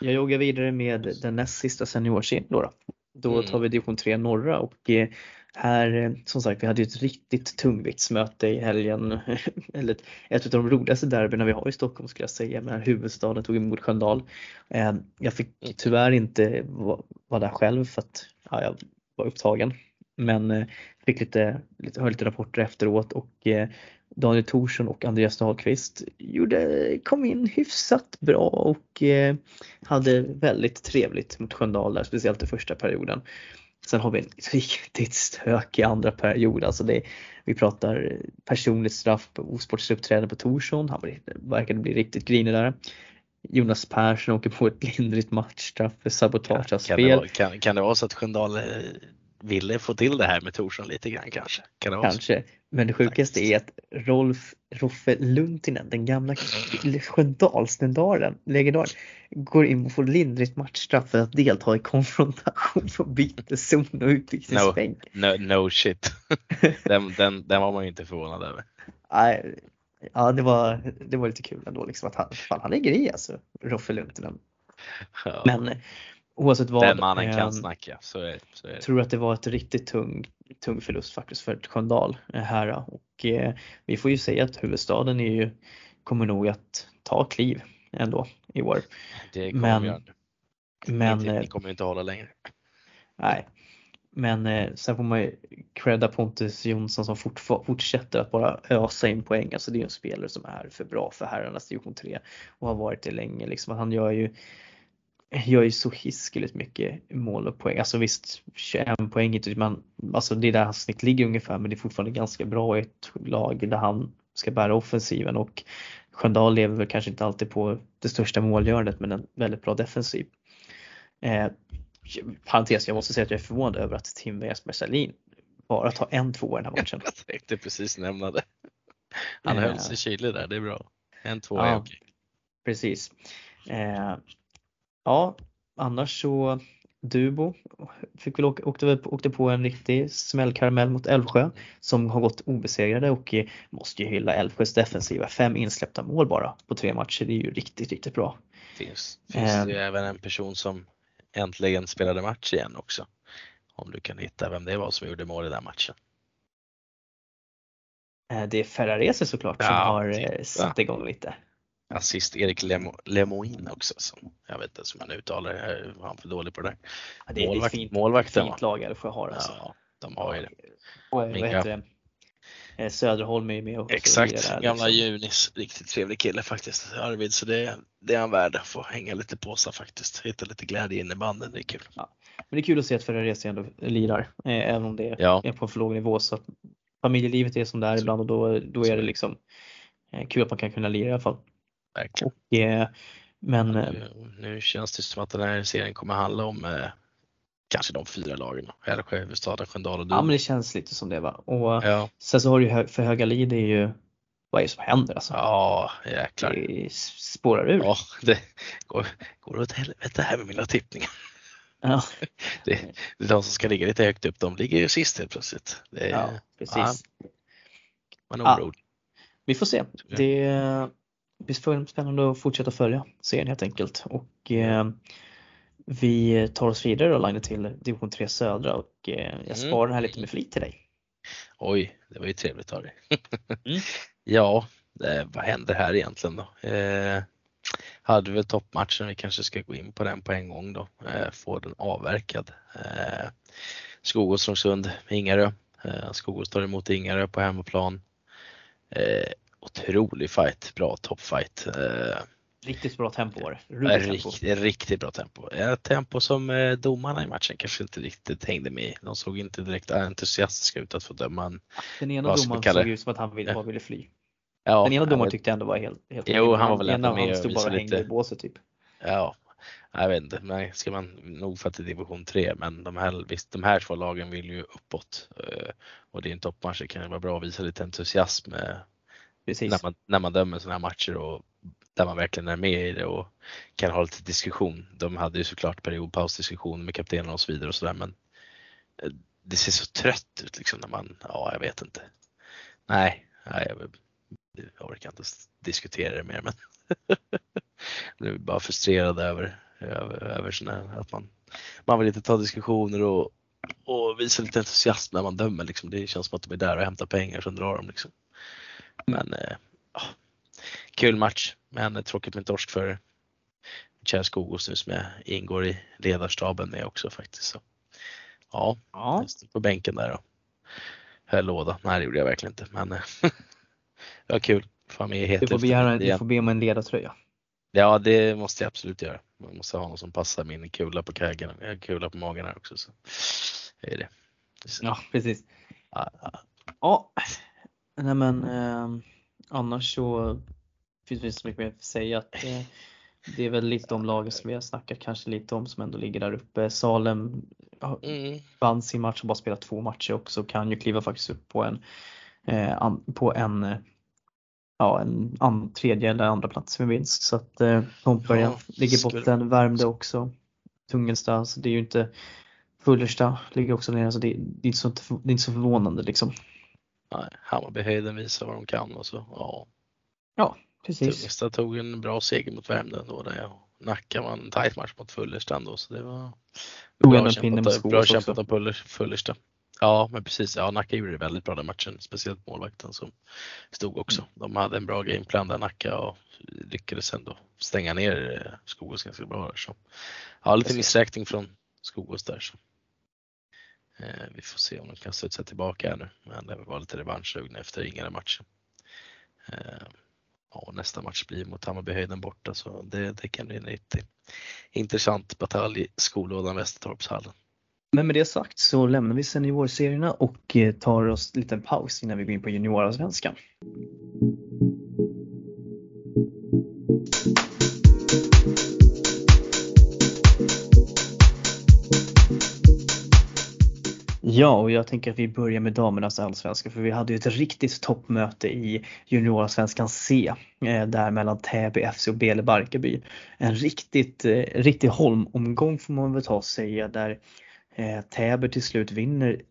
Jag joggar vidare med den näst sista seniorserien då. Då, då mm. tar vi division 3 norra och eh, här, eh, som sagt, vi hade ju ett riktigt tungviktsmöte i helgen. [laughs] Eller ett av de roligaste derbyna vi har i Stockholm skulle jag säga. Men huvudstaden tog emot Sköndal. Eh, jag fick tyvärr inte vara där själv för att ja, jag var upptagen. Men eh, fick lite, lite, hörde lite rapporter efteråt och eh, Daniel Thorsson och Andreas Dahlqvist gjorde, kom in hyfsat bra och eh, hade väldigt trevligt mot Sköndal där, speciellt i första perioden. Sen har vi en [laughs] riktigt stökig andra period. Alltså det, vi pratar personligt straff på osportsligt uppträdande på Torsson. Han verkade bli riktigt grinig där. Jonas Persson åker på ett lindrigt matchstraff för sabotage av Kan det, spel. vara, kan, kan det vara så att Sköndal eh, ville få till det här med Torsson lite grann kanske? Kan det vara så? Kanske. Men det sjukaste är att Rolf Roffe Luntinen, den gamla [sniffs] Sköndalslegendaren, legendaren, går in och får lindrigt matchstraff för att delta i konfrontation på byteszon och utvisningsbänk. No, no shit. [laughs] den, den, den var man ju inte förvånad över. Nej, Ja, det var, det var lite kul ändå liksom att han, fan, han lägger i alltså, Roffe Luntinen. Ja. Men eh, oavsett vad. Den mannen eh, kan snacka, så är, så är det. tror att det var ett riktigt tung, tung förlust faktiskt för Sköndal eh, här och eh, vi får ju säga att huvudstaden är ju, kommer nog att ta kliv ändå i år. Det kommer men- göra. Men Inte- eh, Ni kommer inte hålla längre. nej. Men eh, sen får man ju credda Pontus Jonsson som fort, fortsätter att bara ösa in poäng. Alltså det är ju en spelare som är för bra för herrarnas division 3 och har varit det länge. Liksom. Han gör ju, gör ju så hiskeligt mycket mål och poäng. Alltså visst 21 poäng inte, man, alltså det är där hans snitt ligger ungefär men det är fortfarande ganska bra i ett lag där han ska bära offensiven och Sköndal lever väl kanske inte alltid på det största målgörandet men en väldigt bra defensiv. Eh, parentes, jag måste säga att jag är förvånad över att Tim Westberg Salin bara tar en tvåa i den här matchen. [laughs] Jag tänkte precis nämna det. Han Eh. höll sig kylig där, det är bra. En, två är Ja. okej. Precis. Eh, ja, annars så Dubo fick väl åka, åkte, åkte på en riktig smällkaramell mot Älvsjö som har gått obesegrade och eh, måste ju hylla Älvsjös defensiva. Fem insläppta mål bara på tre matcher. Det är ju riktigt, riktigt bra. Finns, finns det Ehm. ju även en person som äntligen spelade match igen också. Om du kan hitta vem det var som gjorde mål i den matchen. Eh, det är Ferrarese såklart som Ja, har eh, titta. satt igång lite. Assist Erik Lemo, Lemoin också. Som, jag vet inte hur man uttalar det, var han för dålig på det där. Ja, det är ett Målvakt, fint, målvakten fint lag Älvsjö har alltså. Ja, de har ju det. Och eh, vad heter det? Eh, Söderholm är ju med också. Exakt, Där, gamla liksom. Junis. Riktigt trevlig kille faktiskt, Arvid. Så det, det är han värd att få hänga lite på sig faktiskt. Hitta lite glädje i innebandyn, det är kul. Men det är kul att se att Ferrarese ändå lirar, eh, även om det Ja. är på för låg nivå. Så familjelivet är som det är ibland och då, då är det liksom eh, kul att man kan kunna lira i alla fall. Verkligen. Och, eh, men eh, Nu, nu känns det som att den här serien kommer handla om eh, kanske de fyra lagen. Älvsjö, Huvudstaden, Sköndal och ja, men det känns lite som det va. Och Ja, sen så har du ju för Höga Lid är ju, vad är det som händer alltså? ja jäklar. Det spårar ur. Ja, det går, går åt helvete här med mina tippningar. Ja, [laughs] Det, det är de som ska ligga lite högt upp, de ligger ju sist helt plötsligt. Det ja, precis. Man är Ja. orolig. Vi får se. Ja. Det blir spännande att fortsätta följa serien helt enkelt. Och eh, vi tar oss vidare då Line till division 3 södra och eh, jag Mm. sparar den här lite med flit till dig. Oj, det var ju trevligt av dig. [laughs] Mm. Ja, det, vad händer här egentligen då? Eh, hade väl toppmatchen, vi kanske ska gå in på den på en gång då. Eh, få den avverkad. Eh, Skogås Strömsund, Ingarö. Eh, Skogås tar emot Ingarö på hemmaplan. Eh, otrolig fight, bra toppfight. Eh, Riktigt bra tempo var det. Tempo. riktigt, bra tempo. Ett tempo som eh, domarna i matchen kanske inte riktigt hängde med i. De såg inte direkt entusiastiska ut att få döma en Den ena domaren såg ut som att han ville, Ja. ville fly. Ja, Den ena domaren tyckte jag ändå var helt, helt Jo, okej. han var väl ändå med Han och stod bara och hängde lite- i båset typ. Ja, jag vet inte, men ska man nog för att det är division 3 men de här, visst, de här två lagen vill ju uppåt eh, och det är en toppmatch, det kan vara bra att visa lite entusiasm eh, Precis. när man, när man dömer sådana här matcher och där man verkligen är med i det och kan ha lite diskussion. De hade ju såklart periodpausdiskussion med kaptenen och så vidare och sådär men eh, det ser så trött ut liksom när man, ja jag vet inte. Nej, nej jag, jag orkar inte diskutera det mer men [laughs] nu är bara frustrerad över, över, över såna att man, man vill inte ta diskussioner och, och visa lite entusiasm när man dömer liksom. Det känns som att de är där och hämtar pengar och sen drar de liksom. Men eh, kul match men tråkigt med torsk för Kjell Skogås nu som jag ingår i ledarstaben med också faktiskt. Så, ja, Ja, jag stod på bänken där och höll låda. Nej det gjorde jag verkligen inte men [laughs] det var kul. Du får, begära, du får be om en ledartröja. Ja, det måste jag absolut göra. Man måste ha någon som passar min kula på har kula på magen här också. Så. Det är det. Så, Ja, precis. ja, ja. Ja, nej men eh, annars så finns inte så mycket mer att säga. Att, eh, det är väl lite om laget som vi har snackat kanske lite om som ändå ligger där uppe. Salem mm. vann sin match och bara spelat två matcher också kan ju kliva faktiskt upp på en, eh, på en ja, en an, tredje eller andra plats med vinst. Så att eh, Tomtbergen ja, ligger i botten, Värmdö också. Tungelsta, så det är ju inte Fullersta ligger också nere så det, det, är inte så, det är inte så förvånande liksom. Nej, Hammarbyhöjden visar vad de kan och så ja. Ja, precis. Tungelsta tog en bra seger mot Värmdö då där Nacka var en tajt match mot Fullersta ändå så det var bra kämpat, bra kämpat av Fullersta. Ja, men precis. Ja, Nacka gjorde det väldigt bra den matchen, speciellt målvakten som stod också. Mm. De hade en bra gameplan där Nacka och lyckades ändå stänga ner eh, Skogås ganska bra. Där, så. Ja, lite missräkning från Skogås där. Så. Eh, vi får se om de kan studsa tillbaka här nu, men det var lite revanschsugna efter Ingare matchen. Eh, ja, nästa match blir mot Hammarbyhöjden borta så det, det kan bli en riktigt intressant batalj i skolådan Västertorpshallen. Men med det sagt så lämnar vi seniorserierna och eh, tar oss en liten paus innan vi går in på juniorallsvenskan. Ja, och jag tänker att vi börjar med damernas allsvenska för vi hade ju ett riktigt toppmöte i juniorallsvenskan C eh, där mellan Täby FC och Bele Barkarby. En riktigt, eh, riktig holmomgång får man väl ta och säga där eh, Täby till slut vinner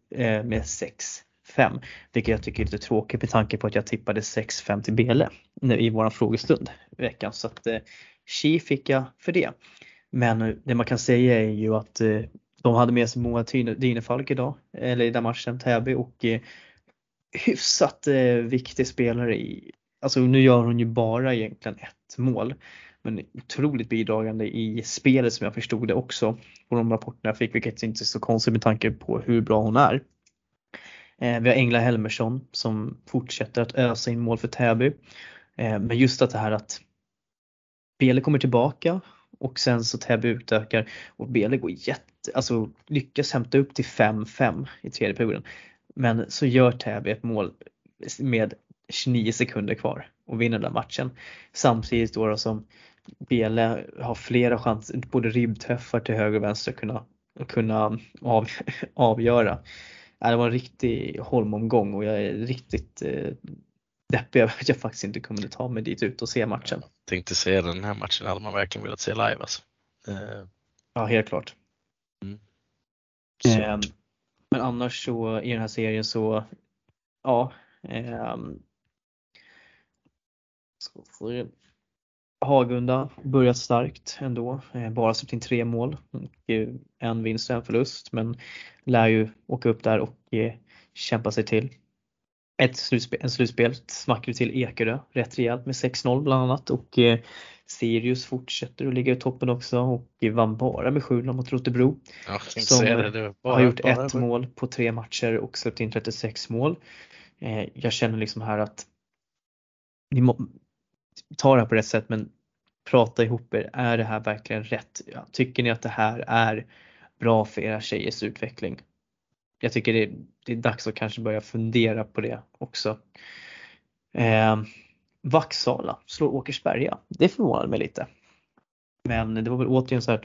med 6-5. Vilket jag tycker är lite tråkigt med tanke på att jag tippade 6-5 till Bele i våran frågestund i veckan. Så att Chi fick jag för det. Men det man kan säga är ju att de hade med sig Moa Dynefalk idag, eller i den matchen, Täby och eh, hyfsat eh, viktig spelare i, alltså nu gör hon ju bara egentligen ett mål men otroligt bidragande i spelet som jag förstod det också på de rapporterna jag fick, vilket inte är så konstigt med tanke på hur bra hon är. Eh, vi har Engla Helmersson som fortsätter att ösa in mål för Täby. Eh, men just att det här att Bele kommer tillbaka och sen så Täby utökar och Bele går jätte, alltså lyckas hämta upp till 5-5 i tredje perioden. Men så gör Täby ett mål med 29 sekunder kvar och vinner den matchen. Samtidigt då, då som Bele har flera chanser, både ribbträffar till höger och vänster att kunna, kunna av, [laughs] avgöra. Det var en riktig holmomgång och jag är riktigt eh, deppig över att jag faktiskt inte kunde ta mig dit ut och se matchen. Jag tänkte säga den här matchen hade man verkligen velat se live alltså. Eh. Ja, helt klart. Mm. Eh, men annars så i den här serien så, ja. Eh, Hagunda börjat starkt ändå, eh, bara släppt in tre mål eh, en vinst och en förlust men lär ju åka upp där och eh, kämpa sig till ett slutspel, en slutspel smackade till Ekerö rätt rejält med 6-0 bland annat och Sirius fortsätter att ligga i toppen också och vann bara med 7-0 mot Rotebro. Ja, som det, det bara, har gjort bara, ett bara. mål på tre matcher och släppt in 36 mål. Jag känner liksom här att ni må, ta det här på rätt sätt men prata ihop er. Är det här verkligen rätt? Tycker ni att det här är bra för era tjejers utveckling? Jag tycker det är, det är dags att kanske börja fundera på det också. Eh, Vaxala slår Åkersberga. Det förvånade mig lite. Men det var väl återigen så att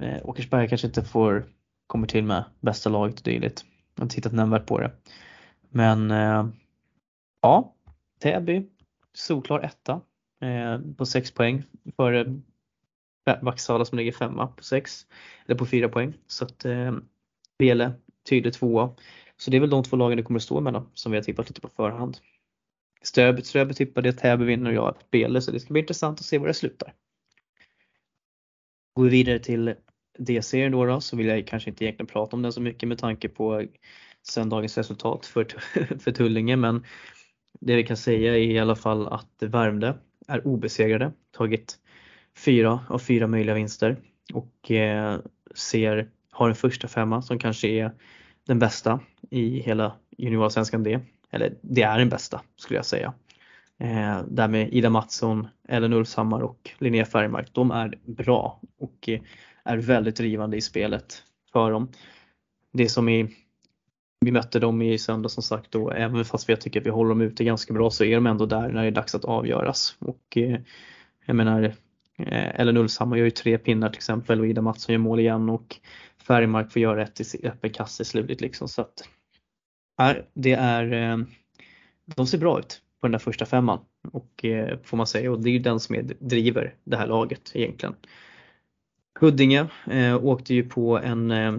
eh, Åkersberga kanske inte får kommer till med bästa laget och dylikt. Jag har inte tittat nämnvärt på det. Men eh, ja, Täby solklar etta eh, på 6 poäng före Vaxala som ligger femma på 6 eller på 4 poäng. Så att eh, Bele tydlig tvåa. Så det är väl de två lagen det kommer att stå mellan som vi har tippat lite på förhand. Ströby, Ströby tippade Täby vinner och jag Bele så det ska bli intressant att se var det slutar. Går vi vidare till D-serien då, då så vill jag kanske inte egentligen prata om den så mycket med tanke på söndagens resultat för, [laughs] för Tullinge men det vi kan säga är i alla fall att Värmdö är obesegrade, tagit fyra av fyra möjliga vinster och eh, ser, har en första femma som kanske är den bästa i hela juniorsvenskan D. Eller det är den bästa skulle jag säga. Eh, där med Ida Mattsson, Ellen Ulfshammar och Linnea Färgmark. De är bra och eh, är väldigt drivande i spelet för dem. Det som är vi mötte dem i söndag som sagt och även fast jag tycker att vi håller dem ute ganska bra så är de ändå där när det är dags att avgöras. Och eh, jag menar, Eh, Ellen Ulfshammar gör ju tre pinnar till exempel och Ida Mattsson gör mål igen och Färgmark får göra ett i öppen kasse i slutet liksom. Så att, det är, eh, de ser bra ut på den där första femman och eh, får man säga och det är ju den som är, driver det här laget egentligen. Huddinge eh, åkte ju på en, eh,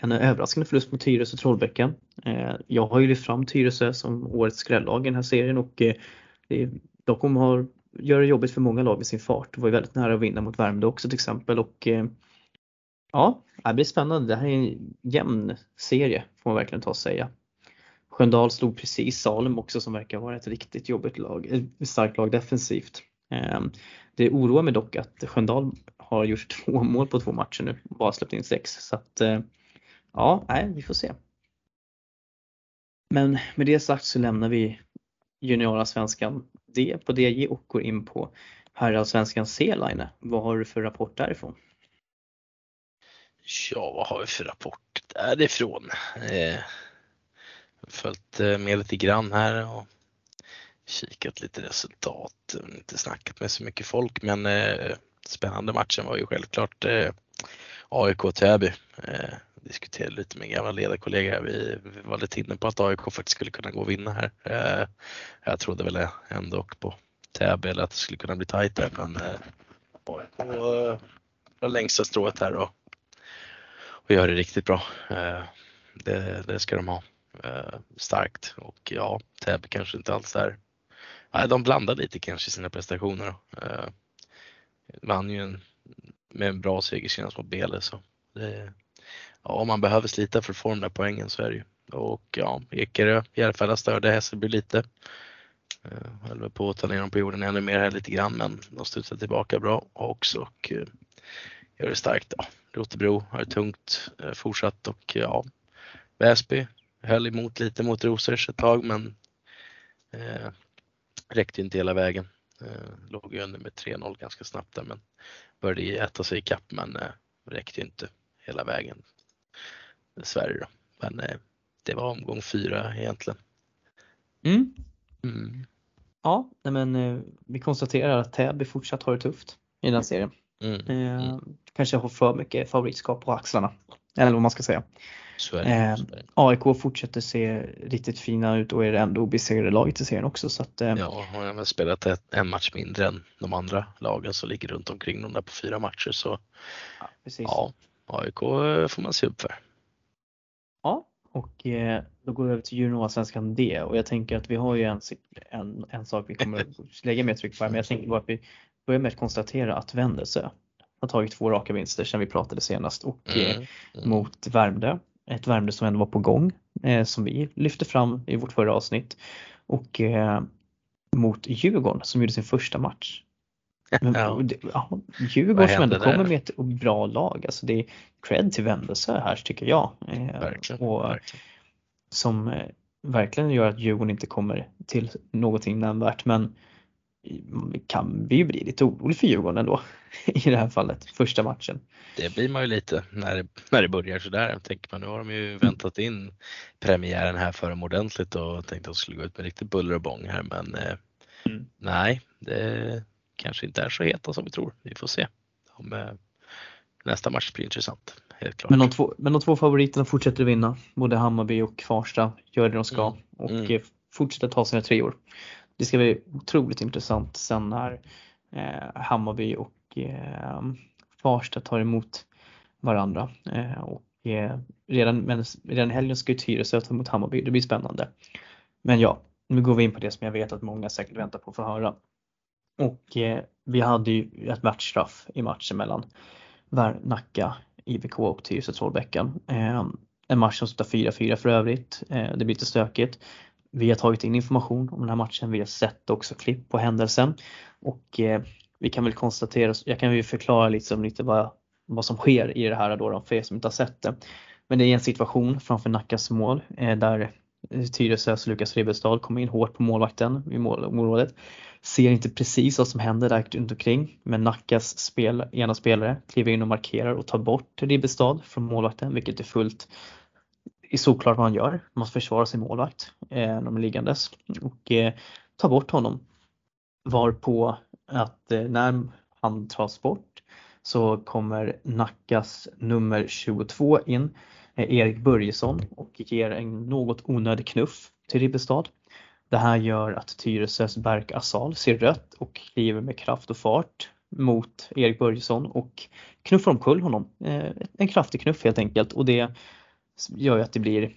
en överraskande förlust mot Tyresö Trollbäcken. Eh, jag har ju lyft fram Tyresö som årets skrällag i den här serien och eh, de kommer ha, göra det jobbigt för många lag med sin fart. Det var ju väldigt nära att vinna mot Värmdö också till exempel och eh, ja, det blir spännande. Det här är en jämn serie får man verkligen ta och säga. Sköndal slog precis Salem också som verkar vara ett riktigt jobbigt lag, eh, ett starkt lag defensivt. Ehm, det oroar mig dock att Sköndal har gjort [laughs] två mål på två matcher nu och bara släppt in sex. Så att eh, ja, nej, vi får se. Men med det sagt så lämnar vi juniorallsvenskan D på DJ och går in på herrallsvenskan C-line. Vad har du för rapport därifrån? Ja, vad har vi för rapport därifrån? Eh, följt eh, med lite grann här och kikat lite resultat, inte snackat med så mycket folk men eh, spännande matchen var ju självklart eh, AIK Täby. Eh, diskuterade lite med gamla ledarkollega. Vi, vi var lite inne på att AIK faktiskt skulle kunna gå och vinna här. Eh, jag trodde väl ändå på Täby eller att det skulle kunna bli tajt där men eh, AIK eh, var längsta strået här och, och gör det riktigt bra. Eh, det, det ska de ha. Eh, starkt och ja, Täby kanske inte alls är Nej, de blandar lite kanske sina prestationer. Eh, vann ju en, med en bra seger senast mot Bele så det, ja, om man behöver slita för att få de där poängen så är det ju. Och ja, Ekerö, Järfälla störde Hässelby lite. Eh, höll på att ta ner dem på jorden ännu mer här lite grann men de studsade tillbaka bra också och eh, gör det starkt. Ja. Rotebro har det tungt eh, fortsatt och ja, Väsby höll emot lite mot Rosers ett tag men eh, räckte inte hela vägen. Eh, låg under med 3-0 ganska snabbt där men började äta sig ikapp men eh, räckte inte hela vägen. Dessvärre då. Men eh, det var omgång fyra egentligen. Mm. Mm. Ja, men eh, vi konstaterar att Täby fortsatt har det tufft i den här serien. Mm. Eh, mm. kanske har för mycket favoritskap på axlarna. Eller vad man ska säga. Eh, AIK fortsätter se riktigt fina ut och är det enda obesegrade laget i serien också. Så att, eh, ja, och har väl spelat ett, en match mindre än de andra lagen som ligger runt omkring de där på fyra matcher. Så ja, precis. ja AIK får man se upp för. Ja, och eh, då går vi över till junior-svenskan D och jag tänker att vi har ju en, en, en sak vi kommer att [laughs] lägga mer tryck på här, men jag tänker bara att vi börjar med att konstatera att Vändelsö har tagit två raka vinster sedan vi pratade senast och mm, mm. mot Värmdö ett Värmdö som ändå var på gång eh, som vi lyfte fram i vårt förra avsnitt och eh, mot Djurgården som gjorde sin första match. Men, ja. ja, Djurgården som ändå kommer med ett bra lag, alltså det är cred till Vändelsö här tycker jag. Eh, verkligen, och, verkligen. Som eh, verkligen gör att Djurgården inte kommer till någonting nämnvärt men kan vi ju bli lite orolig för Djurgården ändå [laughs] i det här fallet, första matchen. Det blir man ju lite när det, när det börjar sådär. Tänker man, nu har de ju väntat in premiären här för dem ordentligt och tänkte att de skulle gå ut med riktigt buller och bång här men eh, mm. nej, det kanske inte är så heta som vi tror. Vi får se. Om, eh, nästa match blir intressant. Helt klart. Men, de två, men de två favoriterna fortsätter vinna. Både Hammarby och Farsta gör det de ska mm. och mm. fortsätter ta sina treor det ska bli otroligt intressant sen när eh, Hammarby och eh, Farsta tar emot varandra. Eh, och eh, redan, men, redan helgen ska ju Tyresö ta emot Hammarby, det blir spännande. Men ja, nu går vi in på det som jag vet att många säkert väntar på att få höra. Och eh, vi hade ju ett matchstraff i matchen mellan Nacka, IVK och Tyresö Trollbäcken. Eh, en match som slutar 4-4 för övrigt. Eh, det blir lite stökigt. Vi har tagit in information om den här matchen, vi har sett också klipp på händelsen och eh, vi kan väl konstatera, jag kan väl förklara liksom lite vad, vad som sker i det här då, för er som inte har sett det. Men det är en situation framför Nackas mål eh, där Tyresös Lukas Ribbestad kommer in hårt på målvakten i målområdet. Ser inte precis vad som händer där runt omkring men Nackas spel, ena spelare kliver in och markerar och tar bort Ribbestad från målvakten vilket är fullt är såklart vad han gör. Man försvara sin målvakt eh, när de är liggandes och eh, ta bort honom. Varpå att eh, när han tas bort så kommer Nackas nummer 22 in, eh, Erik Börjesson och ger en något onödig knuff till Ribbestad. Det här gör att Tyresös Berk Asal ser rött och kliver med kraft och fart mot Erik Börjesson och knuffar omkull honom. Eh, en kraftig knuff helt enkelt och det gör ju att det blir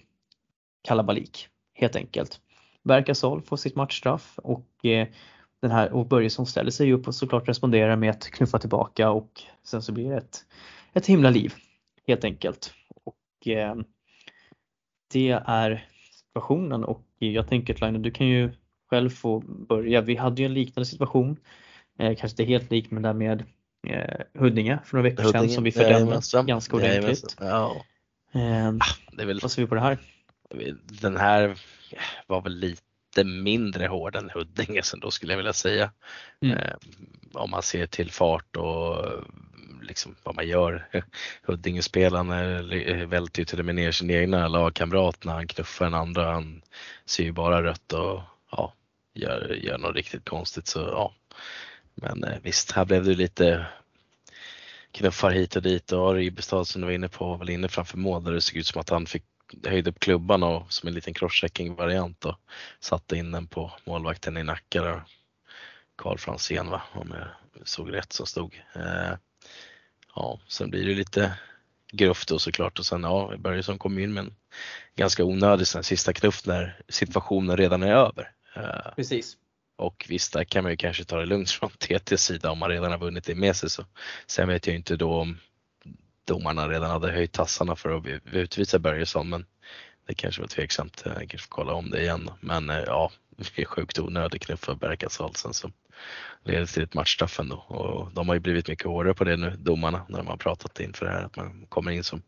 kalabalik helt enkelt. Berk Asal får sitt matchstraff och eh, den här och Börjesson ställer sig upp och såklart responderar med att knuffa tillbaka och sen så blir det ett, ett himla liv helt enkelt. Och eh, det är situationen och jag tänker att Line, du kan ju själv få börja. Vi hade ju en liknande situation, eh, kanske inte helt lik men där med eh, Huddinge för några veckor sedan som vi fördömde ganska ordentligt. Ja. Eh, det är väl... Vad ser vi på det här? Den här var väl lite mindre hård än Huddinge sen då skulle jag vilja säga. Mm. Eh, om man ser till fart och liksom vad man gör. Huddinge-spelarna välter ju till och med ner sin egna lagkamrat när han knuffar den andra. Han ser ju bara rött och ja, gör, gör något riktigt konstigt så ja. Men eh, visst, här blev det lite knuffar hit och dit och Ribestad som du var inne på var väl inne framför mål där det såg ut som att han fick höjde upp klubban och som en liten crosschecking variant och satte in den på målvakten i Nacka där. Karl Franzén va, om jag såg rätt som stod. Eh, ja, sen blir det lite gruff då såklart och sen ja, Börjesson kom in med en ganska onödig sen sista knuff när situationen redan är över. Eh, Precis. Och visst, där kan man ju kanske ta det lugnt [laughs] från TTs sida om man redan har vunnit det med sig. Så. Sen vet jag inte då om domarna redan hade höjt tassarna för att utvisa Börjesson men det kanske var tveksamt. Jag kanske får kolla om det igen. Men eh, ja, [laughs] det är sjukt onödig knuff för Berkas Halsen som leder till ett matchstraff ändå. Och de har ju blivit mycket hårdare på det nu, domarna, när de har pratat inför det här att man kommer in som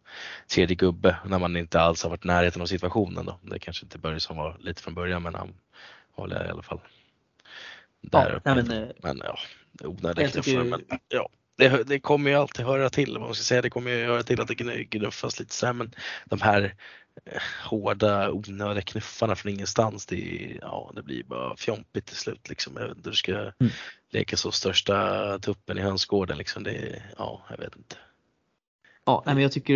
tredje gubbe när man inte alls har varit i närheten av situationen då. Det kanske inte Börjesson var lite från början men han håller i alla fall där ja, uppe. Men, eh, men ja, onödiga knuffar. Men, ja det, det, kommer ju alltid höra till, man ska säga, det kommer ju höra till att det gnuffas lite så här, men de här eh, hårda onödiga knuffarna från ingenstans, det, ja, det blir bara fjompigt till slut liksom. Jag vet inte du ska mm. leka så största tuppen i hönsgården liksom. Det, ja, jag vet inte. Ja, men jag tycker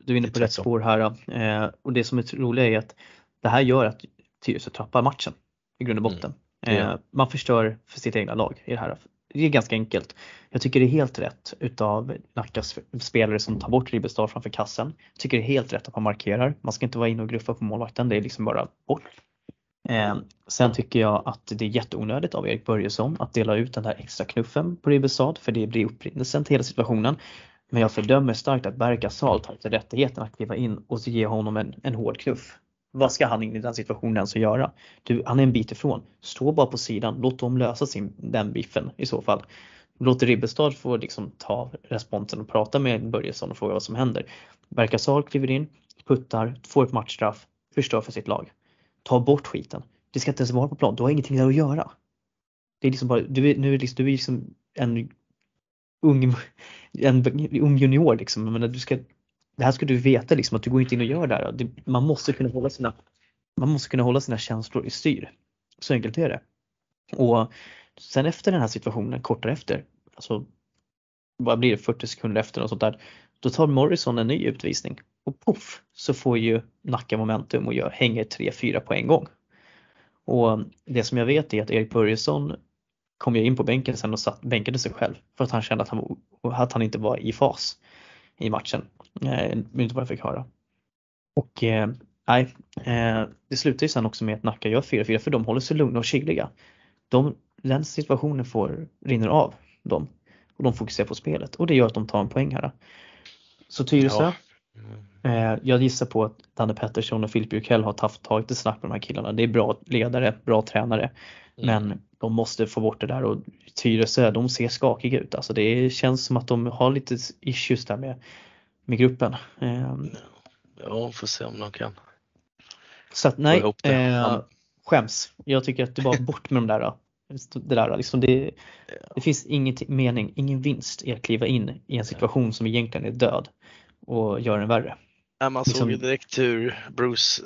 du är inne på rätt spår här. Eh, och det som är roligt är att det här gör att Tyresö tappar matchen i grund och botten. Mm. Eh, man förstör för sitt egna lag i det här det är ganska enkelt. Jag tycker det är helt rätt utav Nackas spelare som tar bort Ribbestad framför kassen. Jag tycker det är helt rätt att man markerar. Man ska inte vara inne och gruffa på målvakten, det är liksom bara bort. Eh, sen tycker jag att det är jätteonödigt av Erik Börjesson att dela ut den där extra knuffen på Ribbestad för det blir upprinnelsen till hela situationen. Men jag fördömer starkt att Berka Sal tar sig rättigheten att kliva in och ge honom en, en hård knuff. Vad ska han in i den situationen ens göra? Du, han är en bit ifrån. Stå bara på sidan, låt dem lösa sin, den biffen i så fall. Låt Ribbestad få liksom ta responsen och prata med Börjesson och fråga vad som händer. Berkasal kliver in, puttar, får ett matchstraff, förstör för sitt lag. Ta bort skiten. Det ska inte ens vara på plan, du har ingenting där att göra. Det är liksom bara, du är, nu är liksom, du är liksom en ung, en ung junior liksom. Men du ska det här ska du veta liksom att du går inte in och gör det här. Man måste kunna hålla sina, man måste kunna hålla sina känslor i styr. Så enkelt är det. Och sen efter den här situationen, kortare efter, alltså vad blir det, 40 sekunder efter och sånt där, då tar Morrison en ny utvisning och poff så får ju Nacka momentum och jag hänger 3-4 på en gång. Och det som jag vet är att Erik Börjesson kom ju in på bänken sen och satt, bänkade sig själv för att han kände att han, att han inte var i fas i matchen. Eh, inte vad jag fick höra. Och eh, nej, eh, det slutar ju sen också med att Nacka gör 4-4 för de håller sig lugna och kyliga. De, den situationen får, rinner av dem och de fokuserar på spelet och det gör att de tar en poäng här. Så Tyresö, ja. Mm. jag gissar på att Danne Pettersson och Filip Bjurkell har tagit det snabbt med de här killarna. Det är bra ledare, bra tränare. Mm. Men de måste få bort det där och Tyresö de ser skakiga ut. Alltså det känns som att de har lite issues där med, med gruppen. Ehm. Ja, får se om de kan. Så att nej, eh, skäms. Jag tycker att det bara bort med de där. Det, där liksom det, det finns ingen mening, ingen vinst i att kliva in i en situation som egentligen är död och göra den värre. Ja, man såg ju direkt hur Bruce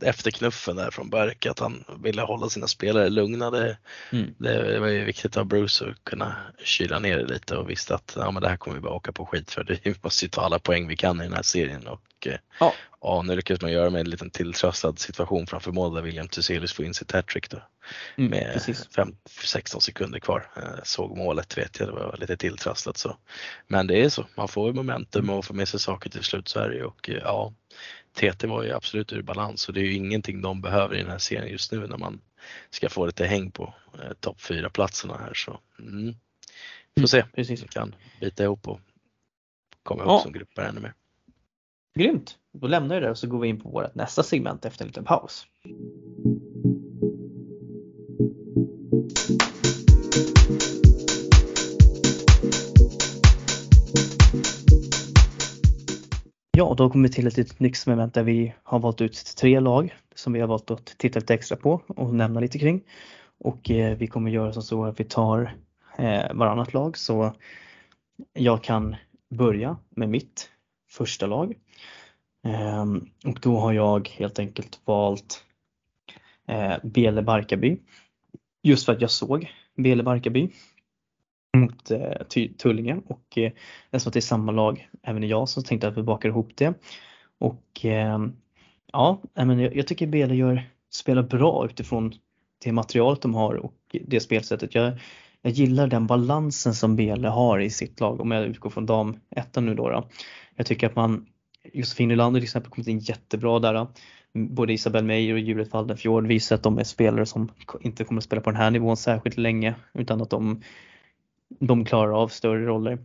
efter knuffen där från Burke att han ville hålla sina spelare lugna. Det, mm. det, var ju viktigt av Bruce att kunna kyla ner det lite och visste att ja, men det här kommer vi bara åka på skit för. [laughs] Vi måste ju ta alla poäng vi kan i den här serien och eh, ja. Ja nu lyckades man göra med en liten tilltrasslad situation framför mål där William Thyselius får in sitt hattrick då. Mm, med fem, 16 sekunder kvar. Eh, såg målet vet jag, det var lite tilltrasslat så. Men det är så, man får ju momentum och får med sig saker till slut ju och eh, ja, TT var ju absolut ur balans och det är ju ingenting de behöver i den här serien just nu när man ska få lite häng på eh, topp 4 platserna här så. Mm. Får mm, se, precis. vi kan bita ihop och komma ihop ja. som grupper ännu mer. Grymt! Då lämnar vi det och så går vi in på vårt nästa segment efter en liten paus. Ja, då kommer vi till ett litet nytt där vi har valt ut tre lag som vi har valt att titta lite extra på och nämna lite kring. Och eh, vi kommer göra som så att vi tar eh, varannat lag så jag kan börja med mitt första lag. Ehm, och då har jag helt enkelt valt eh, Bele Barkarby. Just för att jag såg Bele Barkarby mot eh, Tullinge och eh, eftersom det är samma lag även jag så tänkte jag att vi bakar ihop det. Och ehm, ja, jag, jag tycker Bele gör, spelar bra utifrån det materialet de har och det spelsättet. Jag, jag gillar den balansen som Bele har i sitt lag om jag utgår från dam ettan nu då, då. Jag tycker att man Josefin Nylander till exempel kommit in jättebra där. Både Isabelle Meyer och Juliet Waldenfjord visar att de är spelare som inte kommer att spela på den här nivån särskilt länge utan att de de klarar av större roller.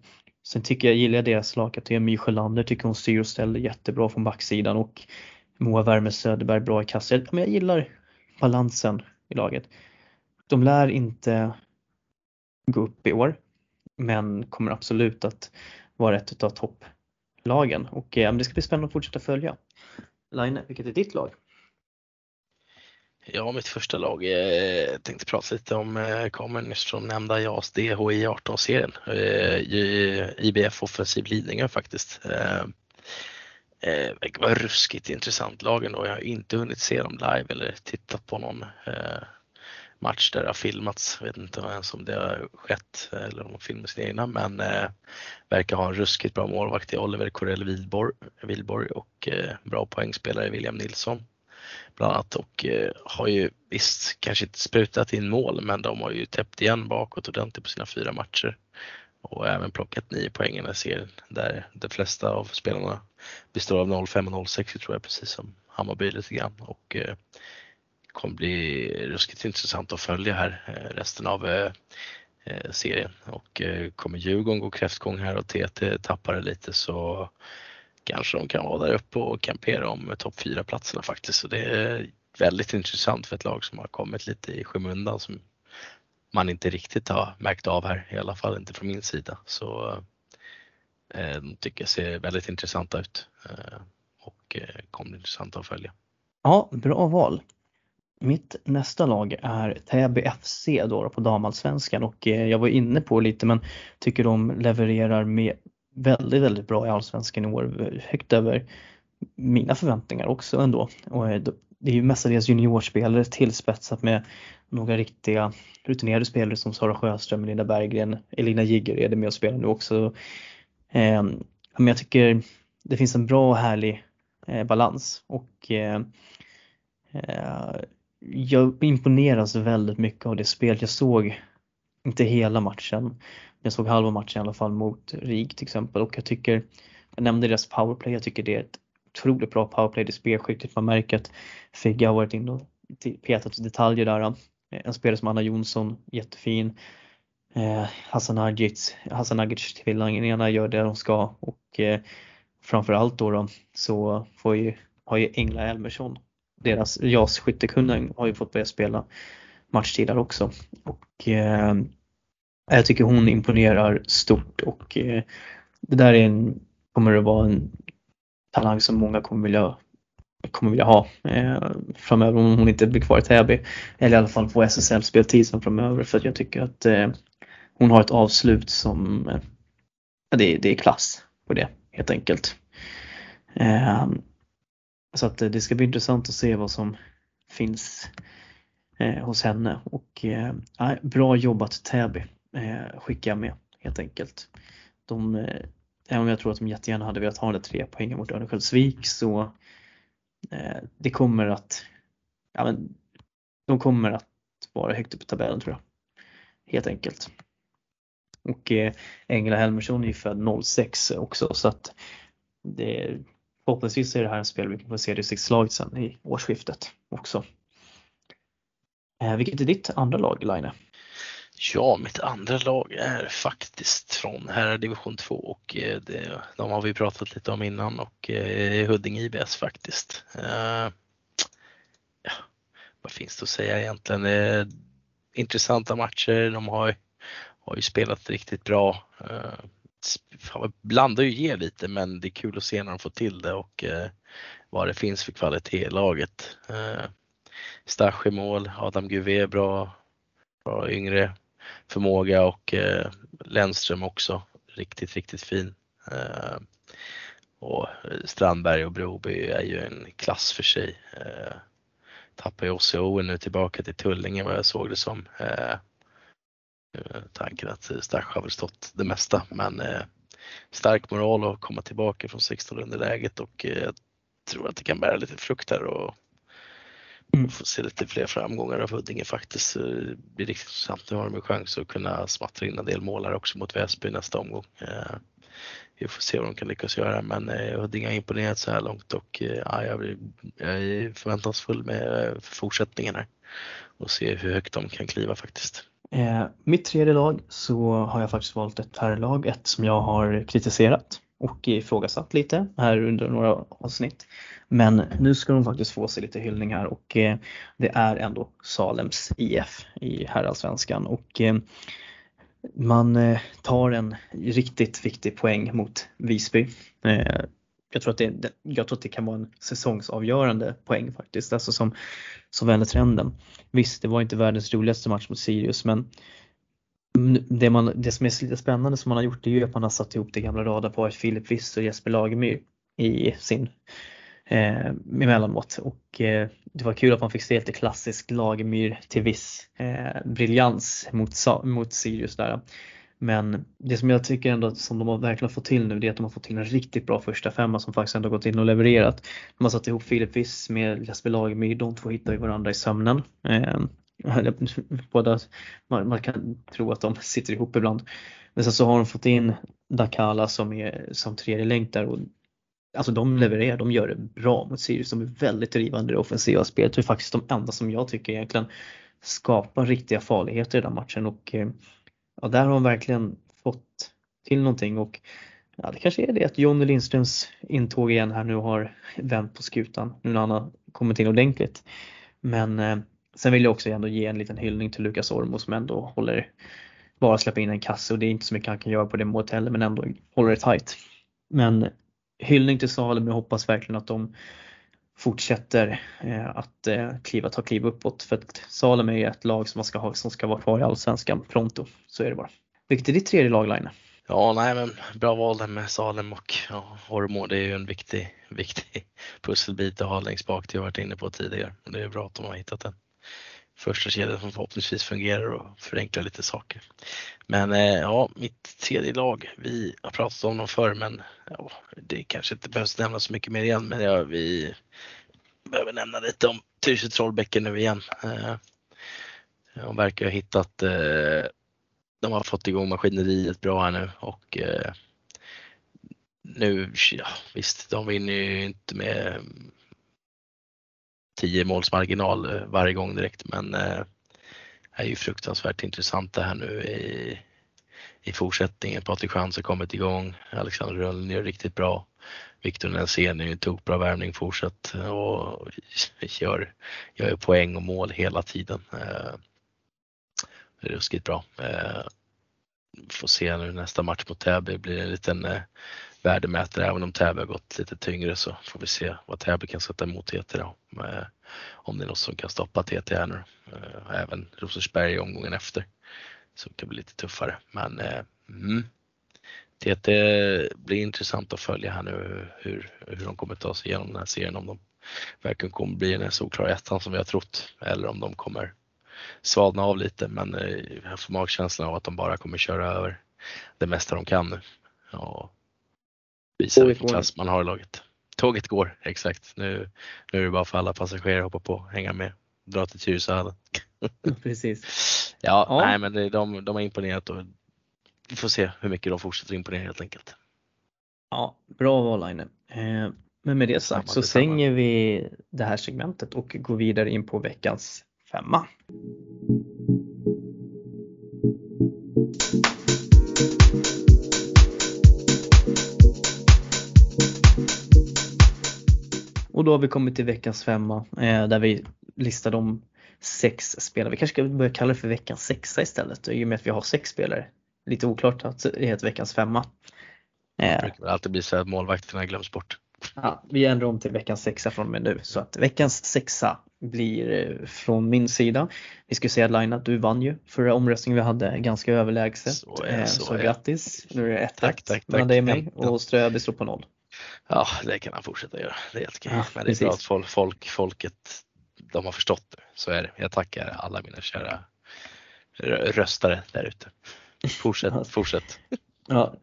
Sen tycker jag, gillar jag deras lagkapten My Sjölander, tycker hon styr och ställer jättebra från backsidan och Moa Värme Söderberg bra i kassan. Men jag gillar balansen i laget. De lär inte gå upp i år men kommer absolut att vara ett av lagen och eh, det ska bli spännande att fortsätta följa. Line, vilket är ditt lag? Ja, mitt första lag. Eh, tänkte prata lite om, eh, kommer nyss från nämnda JAS DHI 18-serien. Eh, eh IBF offensiv Lidingö faktiskt. Eh, eh, det var ruskigt intressant lag ändå. Jag har inte hunnit se dem live eller tittat på någon eh, match där det har filmats. Jag vet inte ens om det har skett eller om de filmar sina egna men eh, verkar ha en ruskigt bra målvakt i Oliver Corell Wilborg och eh, bra poängspelare William Nilsson bland annat och eh, har ju visst kanske inte sprutat in mål men de har ju täppt igen bakåt ordentligt på sina fyra matcher och även plockat nio poäng i den här serien där de flesta av spelarna består av 05 och 06 tror jag precis som Hammarby lite grann och eh, kommer bli ruskigt intressant att följa här eh, resten av eh, eh, serien och kommer Djurgården gå kräftgång här och TT tappar det lite så kanske de kan vara där uppe och kampera om topp 4 platserna faktiskt. Så det är väldigt intressant för ett lag som har kommit lite i skymundan som man inte riktigt har märkt av här, i alla fall inte från min sida. Så eh, de tycker jag ser väldigt intressanta ut eh, och eh, kommer intressanta att följa. Ja, bra val. Mitt nästa lag är Täby FC då på damallsvenskan och eh, jag var inne på lite men tycker de levererar med väldigt, väldigt bra i Allsvenskan i år. Högt över mina förväntningar också ändå. Och eh, det är ju mestadels juniorspelare tillspetsat med några riktiga rutinerade spelare som Sara Sjöström, Linda Berggren, Elina Jigger är det med och spelar nu också. Ehm, men jag tycker det finns en bra och härlig eh, balans och jag imponeras väldigt mycket av det spelet. jag såg, inte hela matchen, jag såg halva matchen i alla fall mot RIG till exempel och jag tycker, jag nämnde deras powerplay, jag tycker det är ett otroligt bra powerplay, det är spelskickligt, man märker att Figge har varit inne och petat detaljer där. En spelare som Anna Jonsson, jättefin. Eh, Hassan Agic, Hassan tvillingarna gör det de ska och eh, framförallt då, då så får ju, har ju Engla Elmersson, deras JAS skyttekunden har ju fått börja spela matchtid där också. Och eh, jag tycker hon imponerar stort och eh, det där är en, kommer att vara en talang som många kommer vilja, kommer vilja ha eh, framöver om hon inte blir kvar i Täby. Eller i alla fall få SSL-speltid som framöver för att jag tycker att eh, hon har ett avslut som, eh, det, det är klass på det helt enkelt. Eh, så att eh, det ska bli intressant att se vad som finns eh, hos henne och eh, bra jobbat Täby eh, skickar jag med helt enkelt. De, eh, även om jag tror att de jättegärna hade velat ha den tre poängen mot Örnsköldsvik så eh, det kommer att ja, men, de kommer att vara högt upp i tabellen tror jag. Helt enkelt. Och eh, Engla Helmersson är ju född 06 också så att det, förhoppningsvis är det här en spel vi kan få se distriktslaget sen i årsskiftet också. Eh, vilket är ditt andra lag, Line? Ja, mitt andra lag är faktiskt från herrar division 2 och eh, det, de har vi pratat lite om innan och eh, Huddinge IBS faktiskt. Eh, ja, vad finns det att säga egentligen? Eh, intressanta matcher, de har, har ju spelat riktigt bra. Eh, blandar ju ger lite men det är kul att se när de får till det och eh, vad det finns för kvalitet i laget. Eh, Stasch i mål, Adam Guvé bra, bra yngre förmåga och eh, Lennström också riktigt, riktigt fin. Eh, och Strandberg och Broby är ju en klass för sig. Eh, tappar ju OCO Owen nu tillbaka till Tullinge vad jag såg det som. Eh tanken att Stasch har väl stått det mesta men eh, stark moral att komma tillbaka från 16 underläget och eh, jag tror att det kan bära lite frukt här och Mm. Få se lite fler framgångar av Huddinge faktiskt. Det blir riktigt intressant. Nu har de en chans att kunna smattra in en del målare också mot Väsby nästa omgång. Eh, vi får se vad de kan lyckas göra men eh, Huddinge har imponerat så här långt och eh, ja, jag, är förväntansfull med fortsättningen här och se hur högt de kan kliva faktiskt. Eh, mitt tredje lag så har jag faktiskt valt ett herrlag, ett som jag har kritiserat och ifrågasatt lite här under några avsnitt. Men nu ska de faktiskt få sig lite hyllning här och eh, det är ändå Salems IF i herrallsvenskan och eh, man eh, tar en riktigt viktig poäng mot Visby. Eh, jag tror, att det, jag tror att det kan vara en säsongsavgörande poäng faktiskt, alltså som, som vänder trenden. Visst, det var inte världens roligaste match mot Sirius men det, man, det som är lite spännande som man har gjort det är ju att man har satt ihop det gamla radarparet Filip Wiss och Jesper Lagemyr i sin eh, emellanåt och eh, det var kul att man fick se lite klassisk Lagemyr till viss eh, briljans mot, mot Sirius där. Men det som jag tycker ändå som de har verkligen fått till nu det är att de har fått till en riktigt bra första femma som faktiskt ändå gått in och levererat. De har satt ihop Filip Wiss med Jesper Lagemyr, de två hittar ju varandra i sömnen. Eh, [laughs] båda, man, man, kan tro att de sitter ihop ibland. Men sen så har de fått in Dakala som är som tredje länk där och Alltså de levererar, de gör det bra mot Sirius. De är väldigt drivande i det offensiva spelet. Det är faktiskt de enda som jag tycker egentligen skapar riktiga farligheter i den matchen och eh, ja, där har de verkligen fått till någonting och ja, det kanske är det att Jonny Lindströms intåg igen här nu har vänt på skutan nu när han har kommit in ordentligt. Men eh, sen vill jag också ändå ge en liten hyllning till Lukas Ormo som ändå håller bara släppa in en kasse och det är inte så mycket han kan göra på det målet heller men ändå håller det tight. Men hyllning till Salem. Jag hoppas verkligen att de fortsätter eh, att eh, kliva, ta kliv uppåt för att Salem är ju ett lag som man ska ha som ska vara kvar i Allsvenskan pronto. Så är det bara. Vilket är ditt tredje lag Line? Ja, nej men bra val där med Salem och ja, Hormo. Det är ju en viktig, viktig pusselbit att ha längst bak, det har jag varit inne på tidigare. Det är bra att de har hittat den första kedjan som förhoppningsvis fungerar och förenklar lite saker. Men eh, ja, mitt tredje lag, vi har pratat om dem förr men ja, det kanske inte behövs nämna så mycket mer igen men ja, vi behöver nämna lite om Tyresö Trollbäcken nu igen. Eh, de verkar ha hittat, eh, de har fått igång maskineriet bra här nu och nu, ja, visst de vinner ju inte med 10 måls marginal eh, varje gång direkt men det är ju fruktansvärt intressant det här nu i, i fortsättningen. Patrik Schantz har kommit igång, Alexander Rönnlund gör riktigt bra. Viktor Nensén är ju en tokbra värvning fortsatt och gör, gör poäng och mål hela tiden. Det är ruskigt bra. Får se nu nästa match mot Täby blir det en liten värdemätare. Även om Täby har gått lite tyngre så får vi se vad Täby kan sätta emot TT då. Eh, om det är något som kan stoppa TT här nu. Eh, även Rosersberg omgången efter. Så det kan bli lite tuffare. Men eh, mm, TT blir intressant att följa här nu hur, hur de kommer ta sig igenom den här serien. Om de verkligen kommer bli den solklara ettan som vi har trott eller om de kommer svalna av lite. Men jag får magkänslan av att de bara kommer köra över det mesta de kan nu. Ja, visa vilken klass man har i laget. Tåget går, exakt. Nu, nu är det bara för alla passagerare att hoppa på, hänga med, dra till Tyresöhallen. [laughs] Precis. Ja, ja, nej men det, de, de har imponerat och vi får se hur mycket de fortsätter imponera helt enkelt. Ja, bra val Line. Eh, men med det sagt så stänger vi det här segmentet och går vidare in på veckans femma. Och då har vi kommit till veckans femma eh, där vi listar de sex spelare. Vi kanske ska börja kalla det för veckans sexa istället i och med att vi har sex spelare. Lite oklart att det heter veckans femma. Det brukar alltid bli så att målvakterna glöms bort. Ja, vi ändrar om till veckans sexa från och med nu så att veckans sexa blir eh, från min sida. Vi ska säga att du vann ju förra omröstningen vi hade ganska överlägset. Så, är, så, så grattis! Nu är det 1 tack, tack, mellan dig och mig och Ströby står på noll. Ja, det kan han fortsätta göra. Det är helt okej. Ja, Men det är bra att folk, folk, folket de har förstått det. Så är det. Jag tackar alla mina kära röstare där ute. Fortsätt, [laughs] fortsätt. Ja.